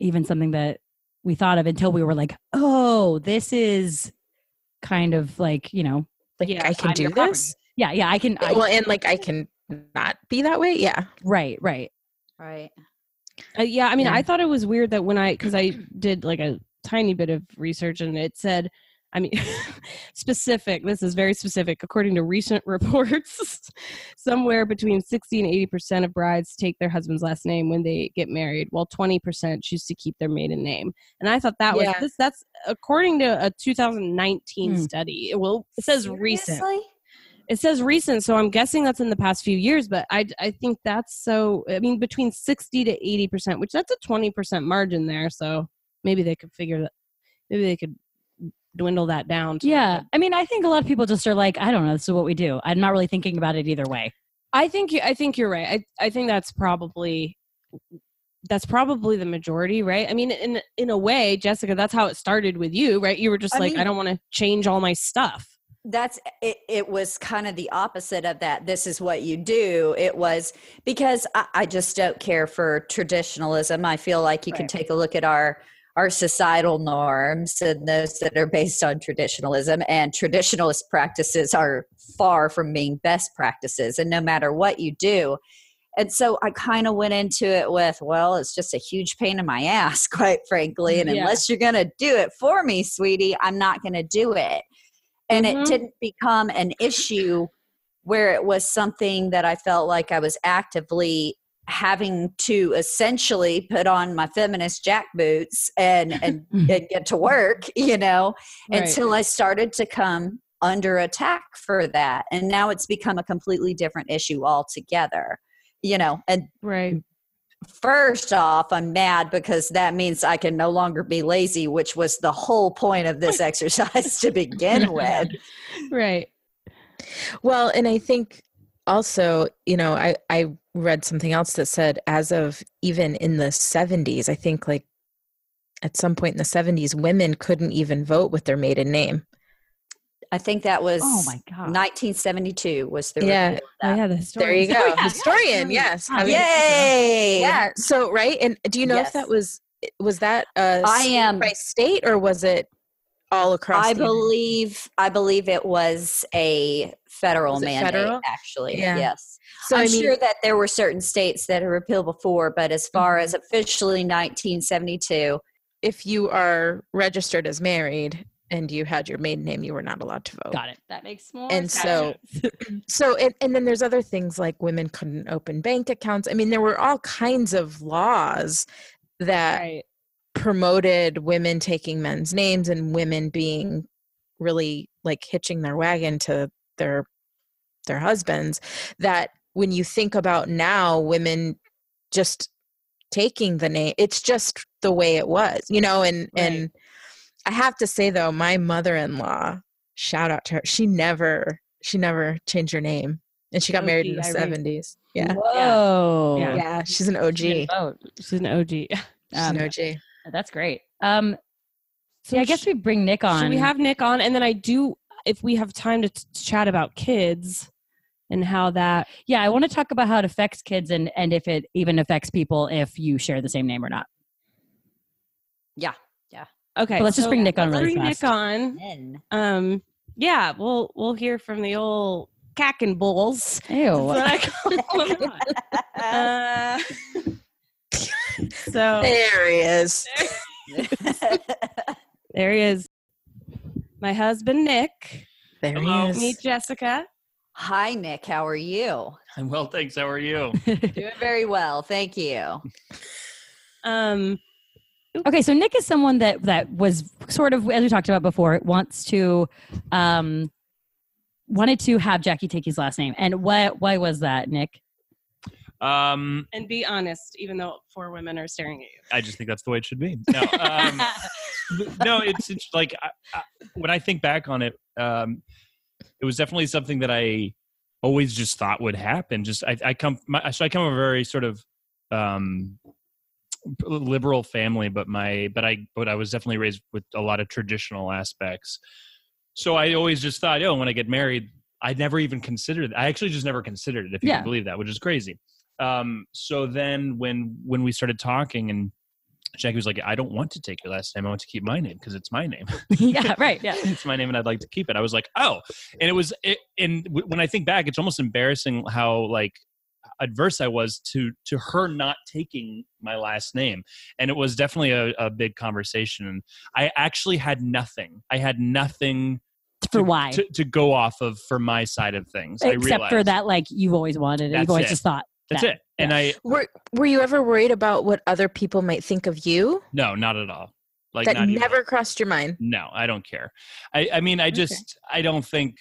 even something that we thought of until we were like, oh, this is kind of like you know, like Yeah, i can I'm do your property. this yeah, yeah, I can. I, well and like i can not be that way yeah right, right. Right. Uh, yeah, I mean, Yeah. I thought it was weird that when I, because I did like a tiny bit of research and it said, I mean, [laughs] specific, this is very specific. According to recent [laughs] reports, somewhere between 60 and 80% of brides take their husband's last name when they get married, while 20% choose to keep their maiden name. And I thought that was this, that's according to a 2019 Hmm. study. Well, it says recent Seriously? It says recent so i'm guessing that's in the past few years but i i think that's so i mean between 60 to 80 percent which that's a 20 percent margin there so maybe they could figure that maybe they could dwindle that down to Yeah, like I mean, I think a lot of people just are like, I don't know, this is what we do. I'm not really thinking about it either way. i think you i think you're right i i think that's probably that's probably the majority, right? I mean, in in a way, Jessica, that's how it started with you, right? You were just I like, mean- I don't want to change all my stuff. That's it, it was kind of the opposite of that this is what you do. It was because I, I just don't care for traditionalism. I feel like you can take a look at our our societal norms and those that are based on traditionalism and traditionalist practices are far from being best practices and no matter what you do. And so i kind of went into it with well it's just a huge pain in my ass [laughs] quite frankly and Yeah. unless you're going to do it for me sweetie i'm not going to do it and Mhm. it didn't become an issue where it was something that I felt like I was actively having to essentially put on my feminist jack boots and [laughs] and, and get to work, you know, Right. until I started to come under attack for that. And now it's become a completely different issue altogether. You know, and right. First off, I'm mad because that means I can no longer be lazy, which was the whole point of this [laughs] exercise to begin with. Right. Well, and I think also, you know, I I read something else that said as of even in the 70s, I think like at some point in the 70s, women couldn't even vote with their maiden name. I think that was Oh my god. 1972 was the Yeah. Oh, yeah, the There you go. yeah, yeah. Historian, yes. I mean, Yay! Yeah. So right, and do you know Yes. if that was was that uh I am. by state or was it all across? I the United- believe I believe it was a federal Was mandate. federal? Actually, Yeah. yes. So I'm I mean, Mm-hmm. sure that there were certain states that had repealed before, but as far as officially 1972, if you are registered as married and you had your maiden name, you were not allowed to vote. Got it. That makes more And sense. so, [clears throat] [clears throat] so and, and then there's other things like women couldn't open bank accounts. I mean, there were all kinds of laws that right. promoted women taking men's names and women being really like hitching their wagon to their their husbands that when you think about now women just taking the name it's just the way it was you know and Right. and i have to say though my mother-in-law shout out to her she never she never changed her name and she got married in the 70s yeah Whoa. Yeah. yeah she's an og She she's didn't. She's an OG. [laughs] Um, an og That's great. Um, So yeah, I guess sh- we bring Nick on. Should we have Nick on? And then I do, if we have time to t- chat about kids and how that. Yeah, I want to talk about how it affects kids and and if it even affects people if you share the same name or not. yeah. Okay, But let's just bring Nick on let's really bring fast. Nick on. Um, yeah, we'll we'll hear from the old cack and bulls. Ew. That's what I [laughs] call them. uh, [laughs] so there he is [laughs] there he is. My husband Nick. there Hello. he is Meet Jessica. Hi, Nick. How are you? I'm well, thanks. How are you? Doing very well. Thank you. Um, Okay, so Nick is someone that that was sort of as we talked about before wants to um wanted to have Jackie take his last name. And why why was that, Nick? Um, and be honest, even though four women are staring at you. I just think that's the way it should be. No, [laughs] um, no, it's, it's like I, I, when I think back on it, um, it was definitely something that I always just thought would happen. Just I, I come, my, so I come from a very sort of um, liberal family, but my, but I, but I was definitely raised with a lot of traditional aspects. So I always just thought, oh, when I get married, I never even considered. I actually just never considered it, if you Yeah. can believe that, which is crazy. Um, so then when when we started talking and Jackie was like, I don't want to take your last name. I want to keep my name because it's my name. [laughs] yeah, right. Yeah. [laughs] it's my name and I'd like to keep it. I was like, oh, and it was, it, and w- when I think back, it's almost embarrassing how like adverse I was to to her not taking my last name, and it was definitely a, a big conversation. And I actually had nothing. I had nothing For to, why? to, to go off of for my side of things. I Except for that, like you've always wanted it. You've always it. just thought. That's that. it. And I Were Were you ever worried about what other people might think of you? no, not at all. Like that not even- never crossed your mind. No, I don't care. I, I mean, I just, I don't think,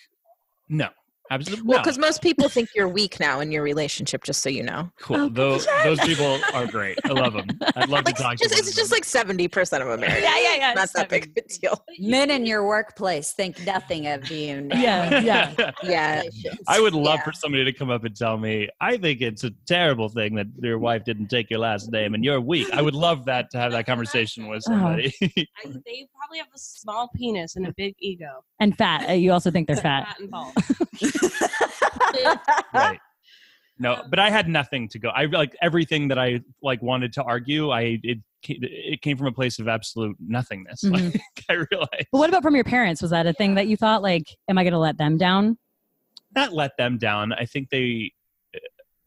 no, Absolutely. Well, no. because most people think you're weak now in your relationship, just so you know. cool. Oh, those [laughs] those people are great. I love them. I'd love Like, to talk just, to. one it's just like seventy percent of Americans. Yeah, yeah, yeah. Not that big of a deal. Men in your workplace think nothing of you. now. Yeah, [laughs] yeah. Yeah. I would love Yeah. for somebody to come up and tell me, I think it's a terrible thing that your wife didn't take your last name and you're weak. I would love that to have that conversation with Uh-huh. somebody. [laughs] I, they probably have a small penis and a big ego. And fat. Uh, You also think they're fat. Fat and bald. Right. No, but I had nothing to go. I like everything that I like wanted to argue. I it it came from a place of absolute nothingness. Mhm. Like [laughs] I realized But what about from your parents? Was that a thing that you thought, like, am I going to let them down? not let them down. I think they,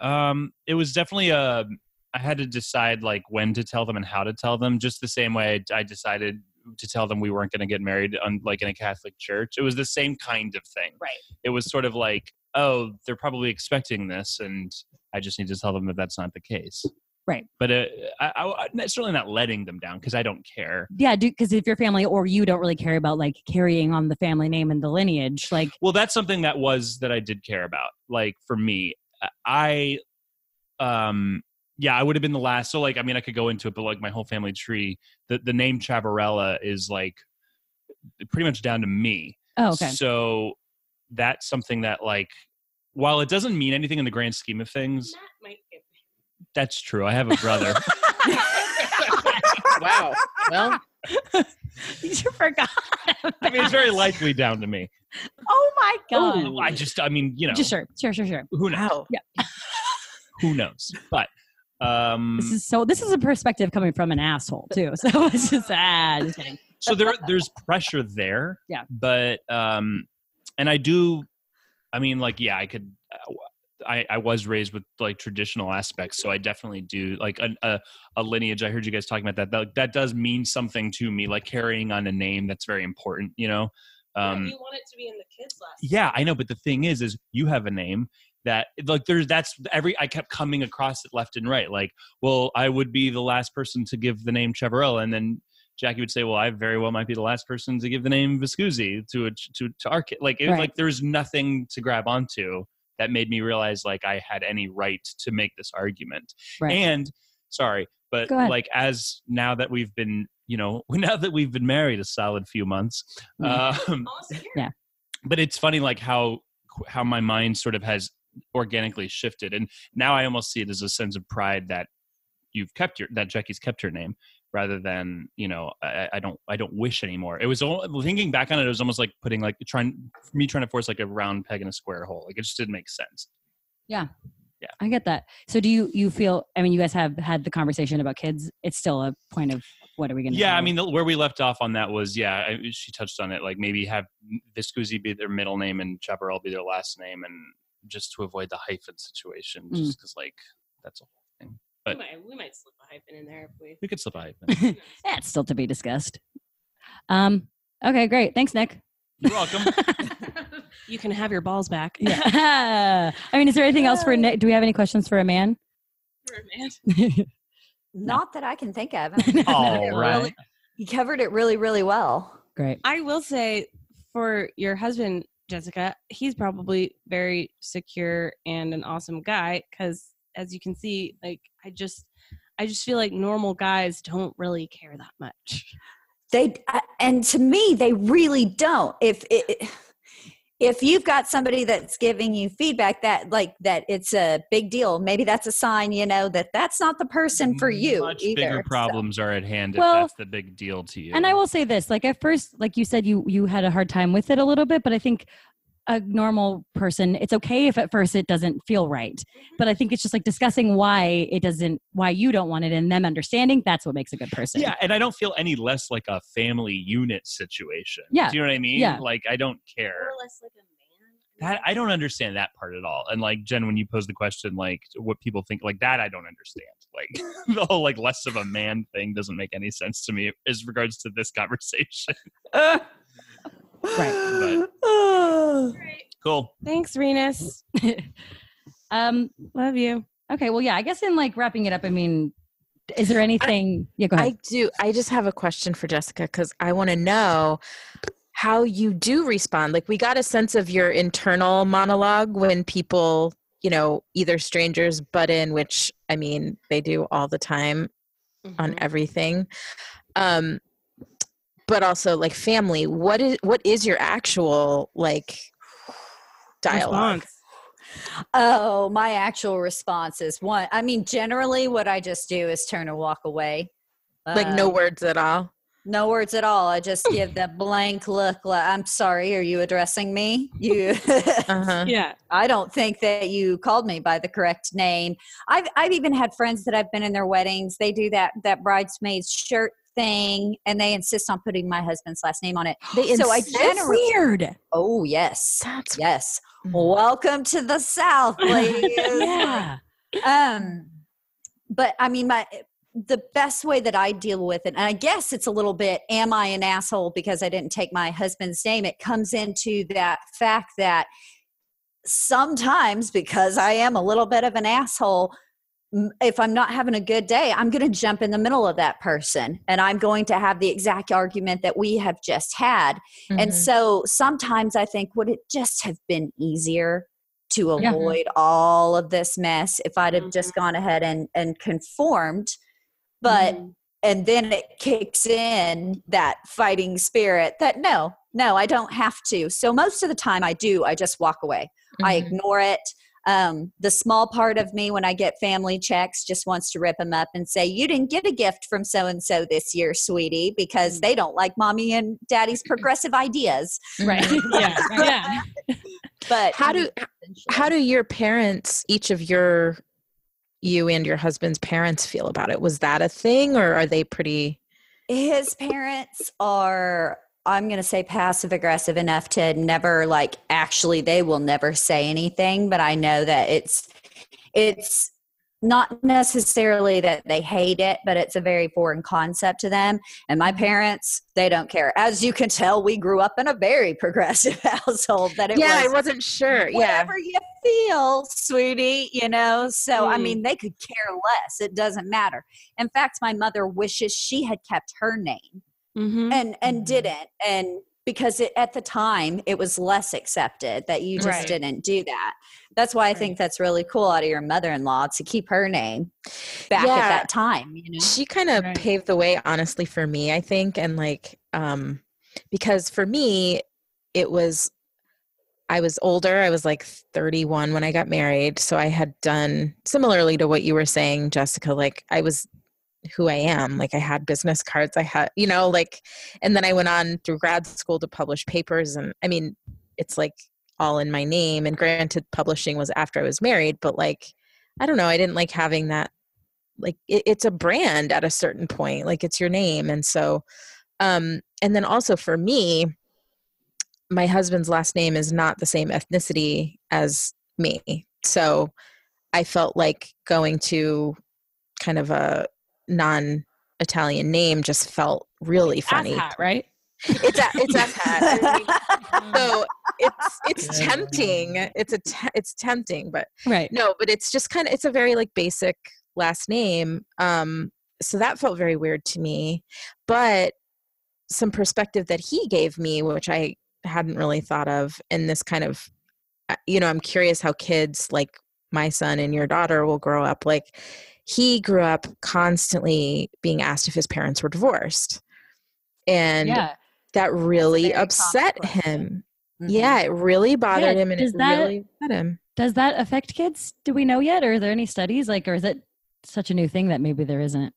um, it was definitely a. I had to decide like when to tell them and how to tell them. Just the same way I decided to tell them we weren't going to get married on like in a Catholic church. It was the same kind of thing. Right. It was sort of like, oh, they're probably expecting this, and I just need to tell them that that's not the case. Right. But uh, I, I, I'm certainly not letting them down because I don't care. Yeah, because if your family or you don't really care about like carrying on the family name and the lineage, like, Well, that's something that was that I did care about. Like for me, I, um, yeah, I would have been the last. So like, I mean, I could go into it, but like my whole family tree, the the name Chavarella is like pretty much down to me. oh, okay. So that's something that like, while it doesn't mean anything in the grand scheme of things, Matt might get that's true. I have a brother. [laughs] Wow. Well, [laughs] you forgot. I mean, it's very likely down to me. Oh my God. Ooh, I just, I mean, you know, Just sure, sure, sure, sure. who knows? wow. Who knows? But um, This is so. This is a perspective coming from an asshole too. So [laughs] it's just ah, just kidding. so there there's pressure there Yeah. but um and i do i mean like yeah i could uh, I, I was raised with like traditional aspects, so I definitely do like a, a, a lineage. I heard you guys talking about that. that. That does mean something to me, like carrying on a name that's very important. You know, um, you want it to be in the kids' last. yeah, I know. But the thing is, is you have a name that like there's that's every I kept coming across it left and right. Like, well, I would be the last person to give the name Chavarella, and then Jackie would say, well, I very well might be the last person to give the name Viscusi to a, to to our kid. Like, it, Right. like there's nothing to grab onto that made me realize like I had any right to make this argument. Right. And sorry, but like as now that we've been, you know, [laughs] now that we've been married a solid few months, Mm. um, Almost. Yeah. but it's funny like how how my mind sort of has organically shifted and now i almost see it as a sense of pride that you've kept your that jackie's kept her name rather than you know i, I don't i don't wish anymore it was all, thinking back on it it was almost like putting like trying me trying to force like a round peg in a square hole like it just didn't make sense Yeah. Yeah. I get that. So do you you feel? I mean, you guys have had the conversation about kids. It's still a point of what are we going to? yeah i mean the, where we left off on that was yeah I, she touched on it like maybe have viscusi be their middle name and Chavarella be their last name and just to avoid the hyphen situation Mm. just because like that's a whole thing We might, we might slip a hyphen in there if we. we could slip a hyphen [laughs] That's still to be discussed. Um. Okay, great. Thanks, Nick. you're welcome [laughs] you can have your balls back. Yeah. [laughs] I mean, is there anything else for Nick? Do we have any questions for a man? For a man. Not that I can think of. I mean, all Really? right You covered it really, really well. Great. I will say for your husband, Jessica, he's probably very secure and an awesome guy because as you can see, like I just I just feel like normal guys don't really care that much. They uh, and to me, they really don't. If it, if you've got somebody that's giving you feedback that like that it's a big deal, maybe that's a sign, you know, that that's not the person for mm, you. much either. bigger So- problems are at hand if Well, that's the big deal to you And I will say this: like at first, like you said, you you had a hard time with it a little bit, but I think a normal person, it's okay if at first it doesn't feel right. Mm-hmm. But I think it's just like discussing why it doesn't, why you don't want it, and them understanding. That's what makes a good person. yeah and i don't feel any less like a family unit situation Yeah. do you know what i mean Yeah. like i don't care less like a that i don't understand that part at all and like jen when you pose the question like what people think like that i don't understand like [laughs] [laughs] the whole like less of a man thing doesn't make any sense to me as regards to this conversation [laughs] [sighs] Right. cool Thanks, Renus. [laughs] um. Love you. Okay. Well, yeah. I guess in like wrapping it up, I mean, is there anything? yeah. Go ahead. I do. I just have a question for Jessica because I want to know how you do respond. Like we got a sense of your internal monologue when people, you know, either strangers butt in, which I mean they do all the time on Mhm. everything. Um but also like family. What is what is your actual like dialogue? Response. Oh, my actual response is one. I mean, generally, what I just do is turn and walk away. Like no Um, words at all. no words at all. I just give that blank look. Like, I'm sorry. Are you addressing me? You. [laughs] Uh-huh. Yeah. I don't think that you called me by the correct name. I've I've even had friends that I've been in their weddings. They do that that bridesmaid's shirt thing, and they insist on putting my husband's last name on it. They so I generally, Weird. oh yes, That's yes. Mhm. Welcome to the South, [laughs] ladies. Yeah. um but i mean my the best way that i deal with it and i guess it's a little bit am i an asshole because i didn't take my husband's name it comes into that fact that sometimes because i am a little bit of an asshole if i'm not having a good day i'm going to jump in the middle of that person and i'm going to have the exact argument that we have just had and Mhm. so sometimes I think, would it just have been easier to Yeah. avoid all of this mess if I'd have just Mhm. gone ahead and, and conformed? But, Mhm. and then it kicks in that fighting spirit that no, no, I don't have to. So most of the time I do, I just walk away. I Mhm. ignore it. Um, the small part of me, when I get family checks, just wants to rip them up and say, You didn't get a gift from so and so this year, sweetie, because they don't like mommy and daddy's progressive ideas. Right. [laughs] yeah. Yeah. But How do how do your parents, each of your you and your husband's parents feel about it? Was that a thing or are they pretty his parents are i'm going to say passive aggressive enough to never like actually they will never say anything but i know that it's it's not necessarily that they hate it but it's a very foreign concept to them and my parents they don't care as you can tell we grew up in a very progressive [laughs] household that it Yeah, I was wasn't sure. Yeah. whatever you feel, sweetie, you know. So, I Mm. mean, they could care less. It doesn't matter. In fact, my mother wishes she had kept her name Mhm. and and Mhm. didn't. And because it, at the time it was less accepted that you just Right. didn't do that. That's why I think that's really cool out of your mother-in-law to keep her name back Yeah. at that time, you know. She kind of Right. paved the way honestly for me, I think, and like um because for me it was I was older. I was like 31 when I got married, so I had done similarly to what you were saying, Jessica, like I was who I am. Like I had business cards, I had, you know, like and then I went on through grad school to publish papers and I mean, it's like all in my name and granted publishing was after I was married, but like I don't know, I didn't like having that like it, it's a brand at a certain point, like it's your name and so um and then also for me my husband's last name is not the same ethnicity as me. So I felt like going to kind of a non Italian name just felt really funny. Asshat, right? It's a, it's [laughs] asshat. I mean, so it's it's Yeah. tempting. It's a te- it's tempting, but Right. no, but it's just kind of it's a very like basic last name. Um, so that felt very weird to me. But some perspective that he gave me, which I hadn't really thought of, and this kind of, uh, you know, I'm curious how kids like my son and your daughter will grow up. Like he grew up constantly being asked if his parents were divorced, and yeah. that really upset question. him. Mhm. Yeah, it really bothered Yeah, him, and does it that- really upset him. Does that affect kids? Do we know yet? Or are there any studies? Like, or is it such a new thing that maybe there isn't?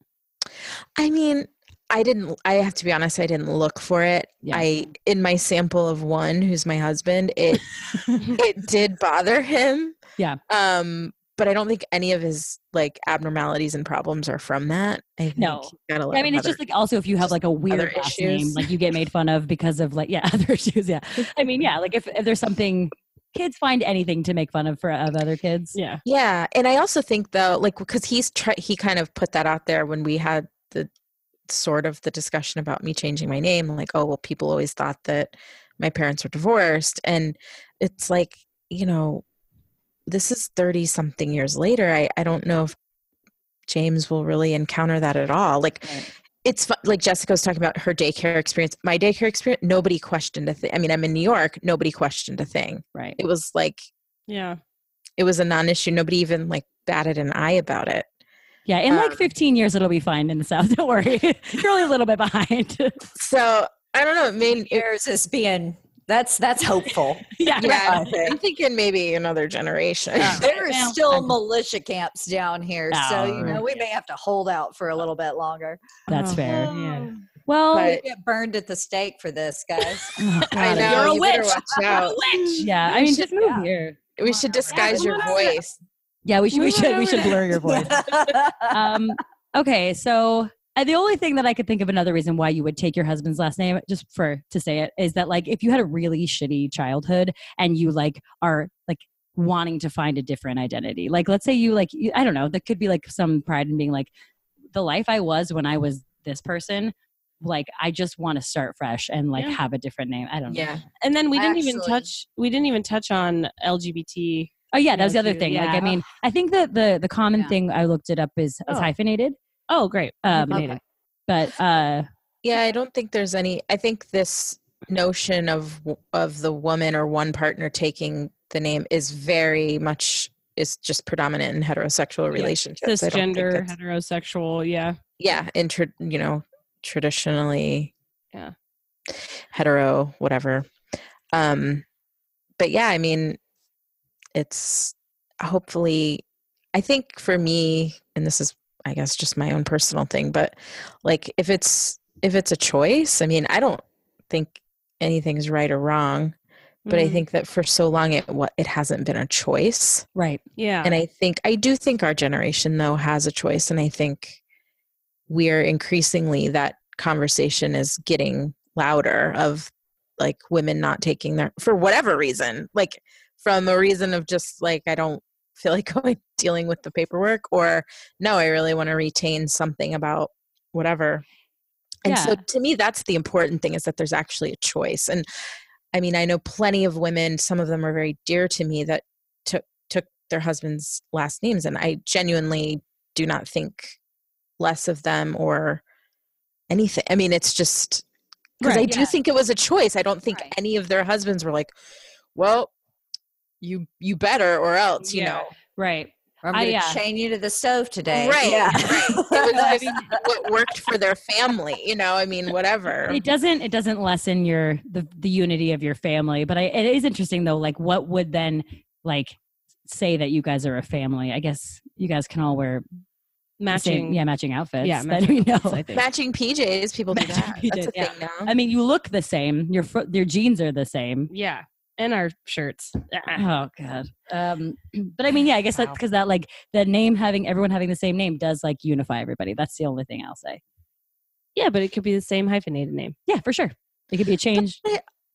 I mean, I didn't. I have to be honest. I didn't look for it. Yeah. I in my sample of one, who's my husband, it [laughs] it did bother him. Yeah. Um, but I don't think any of his like abnormalities and problems are from that. I think No. got a lot I mean, of it's just like also if you have like a weird other last name, like you get made fun of because of like [laughs] yeah other issues. Yeah, [laughs] I mean yeah, like if, if there's something kids find anything to make fun of for of other kids. Yeah. Yeah, and I also think though, like because he's try- he kind of put that out there when we had the sort of the discussion about me changing my name. Like, oh well, people always thought that my parents were divorced, and it's like you know, this is thirty something years later. I I don't know if James will really encounter that at all. Like, Right. it's fu- like Jessica was talking about her daycare experience. My daycare experience, nobody questioned a thing. I mean, I'm in New York, nobody questioned a thing. Right. It was like Yeah. it was a non-issue. Nobody even like batted an eye about it. Yeah. In like Um, 15 years, it'll be fine in the South. [laughs] Don't worry. [laughs] You're only a little bit behind. So I don't know. It made it, Years is being that's that's hopeful. [laughs] yeah. yeah, I think. I'm thinking maybe another generation. Oh. [laughs] There are still I'm- militia camps down here, so you know we may have to hold out for a little bit longer. That's Oh, fair. Yeah. Well, But- We get burned at the stake for this, guys. [laughs] oh, I know. You're a you witch. watch You're a witch. Yeah. I We mean, should- just move yeah. here. We should disguise your voice. Yeah, we should. We should. We should blur your voice. um, okay, so uh, the only thing that I could think of another reason why you would take your husband's last name, just for to say it, is that like if you had a really shitty childhood and you like are like wanting to find a different identity, like let's say you like you, I don't know, that could be like some pride in being like the life I was when I was this person. Like I just want to start fresh and like Yeah. have a different name. I don't know. Yeah. And then we didn't even touch we didn't even touch on LGBT. Oh yeah, that was the other too, thing. Like I mean, I think that the the common Yeah. thing I looked it up is, is Oh. hyphenated. Oh, great. Um, Hyphenated. But uh Yeah, I don't think there's any. I think this notion of of the woman or one partner taking the name is very much is just predominant in heterosexual relationships. Don't Cisgender, heterosexual, yeah. yeah, in tra- you know traditionally, Yeah. hetero, whatever. Um, but yeah, I mean, it's hopefully. I think for me, and this is, I guess, just my own personal thing, but like if it's if it's a choice, I mean, I don't think anything's right or wrong, but I Mm, think that for so long it what it hasn't been a choice. right. yeah. And I think I do think our generation though has a choice and I think we're increasingly that conversation is getting louder of like women not taking their for whatever reason like from a reason of just like I don't feel like [laughs] going dealing with the paperwork or no I really want to retain something about whatever and so to me that's the important thing is that there's actually a choice and I mean I know plenty of women some of them are very dear to me that took took their husband's last names and I genuinely do not think less of them or anything. I mean, it's just because I Right, do think it was a choice. I don't think Right. any of their husbands were like, "Well, you you better or else," you Yeah. know. Right. I'm going to yeah. Uh, chain you to the stove today. Right, Yeah. right. It was I mean, [laughs] what worked for their family, you know. I mean, whatever. It doesn't it doesn't lessen your the the unity of your family, but I, it is interesting though like what would then like say that you guys are a family? I guess you guys can all wear matching. same, yeah, matching outfits. Yeah, that matching we know. outfits, I think. Matching PJs, people do Matching that. That's a PJs, yeah. thing now. I mean, you look the same. Your fo- your jeans are the same. Yeah. And our shirts. Ah. Oh god. Um [clears throat] but I mean, yeah, I guess that's because that like the name having everyone having the same name does like unify everybody. That's the only thing I'll say. Yeah, but it could be the same hyphenated name. Yeah, for sure. It could be a change.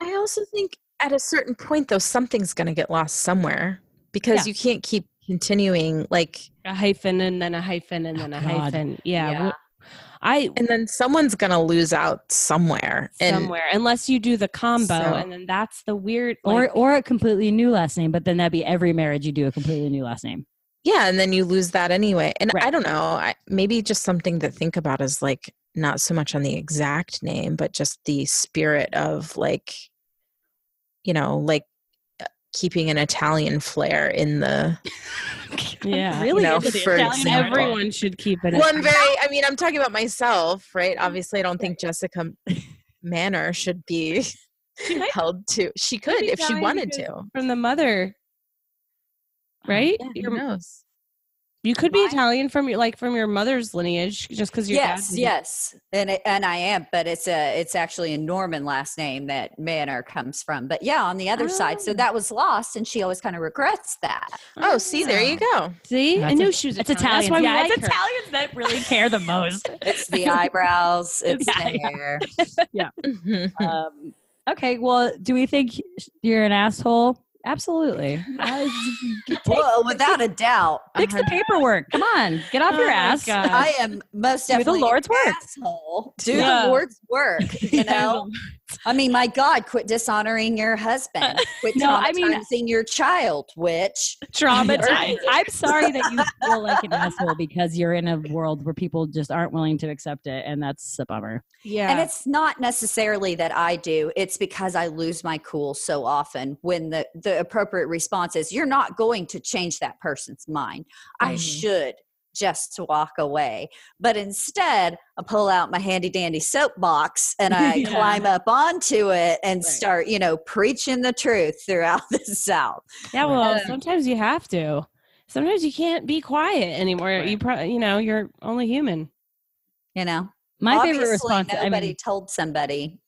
I also think at a certain point, though, something's going to get lost somewhere because Yeah. you can't keep continuing. Like, A hyphen and then a hyphen and Oh, then a God. hyphen. Yeah. Yeah. Wh- I and then someone's going to lose out somewhere. And somewhere unless you do the combo So- and then that's the weird or like, or a completely new last name, but then that'd be every marriage you do a completely new last name. yeah, and then you lose that anyway. And I don't know. I, maybe just something to think about is like not so much on the exact name, but just the spirit of like, you know, like keeping an Italian flair in the [laughs] yeah. [laughs] really know, the for Italian example. Everyone should keep it. one very i mean i'm talking about myself right obviously i don't think jessica [laughs] manor should be held to she could if she wanted to from the mother, oh, right? yeah, Your- who knows you could be Mine- Italian from your like from your mother's lineage, just because your yes, dad. yes, and it, and I am, but it's a it's actually a Norman last name that Manor comes from. But yeah, on the other side, so Oh. that was lost, and she always kind of regrets that. oh see there you go See, I knew a- she was. It's Italian. That's why we yeah, like it's her. Italians that really care the most. [laughs] It's the eyebrows, [laughs] it's Yeah, the yeah. hair. [laughs] Mhm. um, okay, well, do we think you're an asshole? Absolutely. [laughs] Well, without a doubt, fix the paperwork. Come on, get off Oh your ass. God. I am most Do the Lord's an work. Asshole. Do Yeah. the Lord's work. [laughs] You know, I mean, my God, quit dishonoring your husband. [laughs] Quit No, I mean- your child, which [laughs] Traumatized. [laughs] I'm sorry that you feel like an asshole because you're in a world where people just aren't willing to accept it, and that's a bummer. yeah. And it's not necessarily that I do. It's because I lose my cool so often when the, the appropriate response is, you're not going to change that person's mind. I Mhm. should just to walk away. But instead, I pull out my handy dandy soapbox and [laughs] I Yeah. climb up onto it and Right. start, you know, preaching the truth throughout [laughs] the South. yeah, well, Um, sometimes you have to. Sometimes you can't be quiet anymore. Right. You probably, you know, you're only human. You know, My Obviously, favorite response. I Nobody mean, told somebody.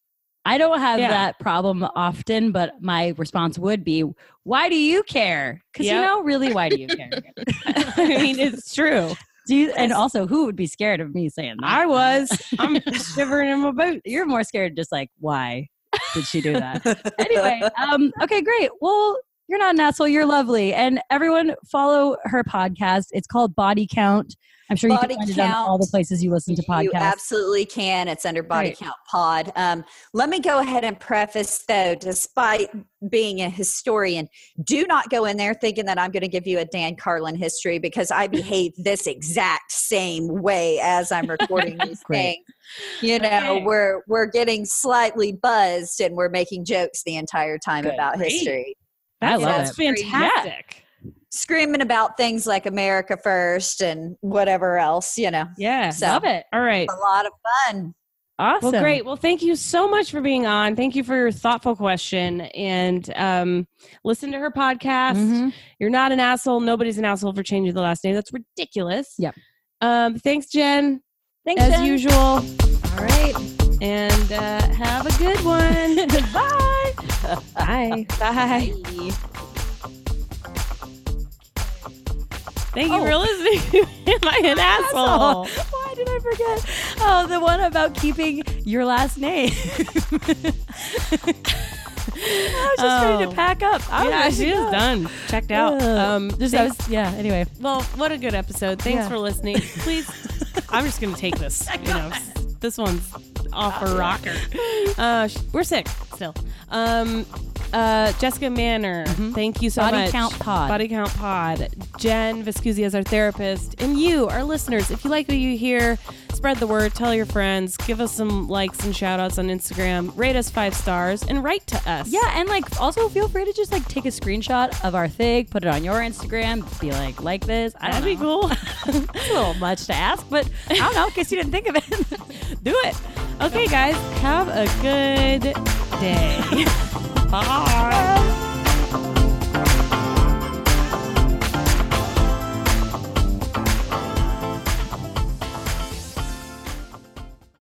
I don't have Yeah. that problem often, but my response would be, "Why do you care? Because Yep. you know, really, why do you care? [laughs] [laughs] I mean, it's true. do you, and also, who would be scared of me saying that? I was. I'm [laughs] shivering in my boots. You're more scared, just like, why did she do that? anyway, um, okay, great. Well, you're not an asshole. You're lovely, and everyone follow her podcast. It's called Body Count. I'm sure Body you can find it on all the places you listen to podcasts. You absolutely can. It's under Body Right. Count Pod. Um, let me go ahead and preface, though, despite being a historian, do not go in there thinking that I'm going to give you a Dan Carlin history because I [laughs] behave this exact same way as I'm recording [laughs] these things. You know, Okay. we're we're getting slightly buzzed and we're making jokes the entire time Good. about Great. history, I That's, love that's it. fantastic. Screaming about things like America first and whatever else. You know, Yeah. So- Love it. All right. a lot of fun. Awesome. Well, great. Well, thank you so much for being on. Thank you for your thoughtful question. And um, listen to her podcast. Mhm. You're not an asshole. Nobody's an asshole for changing the last name. That's ridiculous. Yep. Um, thanks, Jen, Thanks, as Jen. usual. All right. And uh, have a good one. [laughs] Bye. Bye. [laughs] Bye. Thank you Oh. for listening. [laughs] Am I an [laughs] asshole? Why did I forget? Oh, the one about keeping your last name. [laughs] I was just ready to Oh. pack up. I yeah, she is done. Checked out. Um, just was, yeah. Anyway, Well, what a good episode. Thanks Yeah. for listening. Please, I'm just going to take this. You know, this one's off a rocker. Uh, sh- we're sick still. Um, uh, Jessica Manor, thank you so Mm-hmm. Body much. Count Pod. Body Count Pod. Jen Viscusi as our therapist. And you, our listeners, if you like what you hear, spread the word, tell your friends, give us some likes and shout outs on Instagram, rate us five stars, and write to us. yeah, and like also feel free to just like take a screenshot of our thing, put it on your Instagram, be like, like this. I That'd be know. cool. [laughs] It's a little much to ask, but I don't know in case you didn't think of it. [laughs] Do it. Okay, guys, have a good day. [laughs] Bye.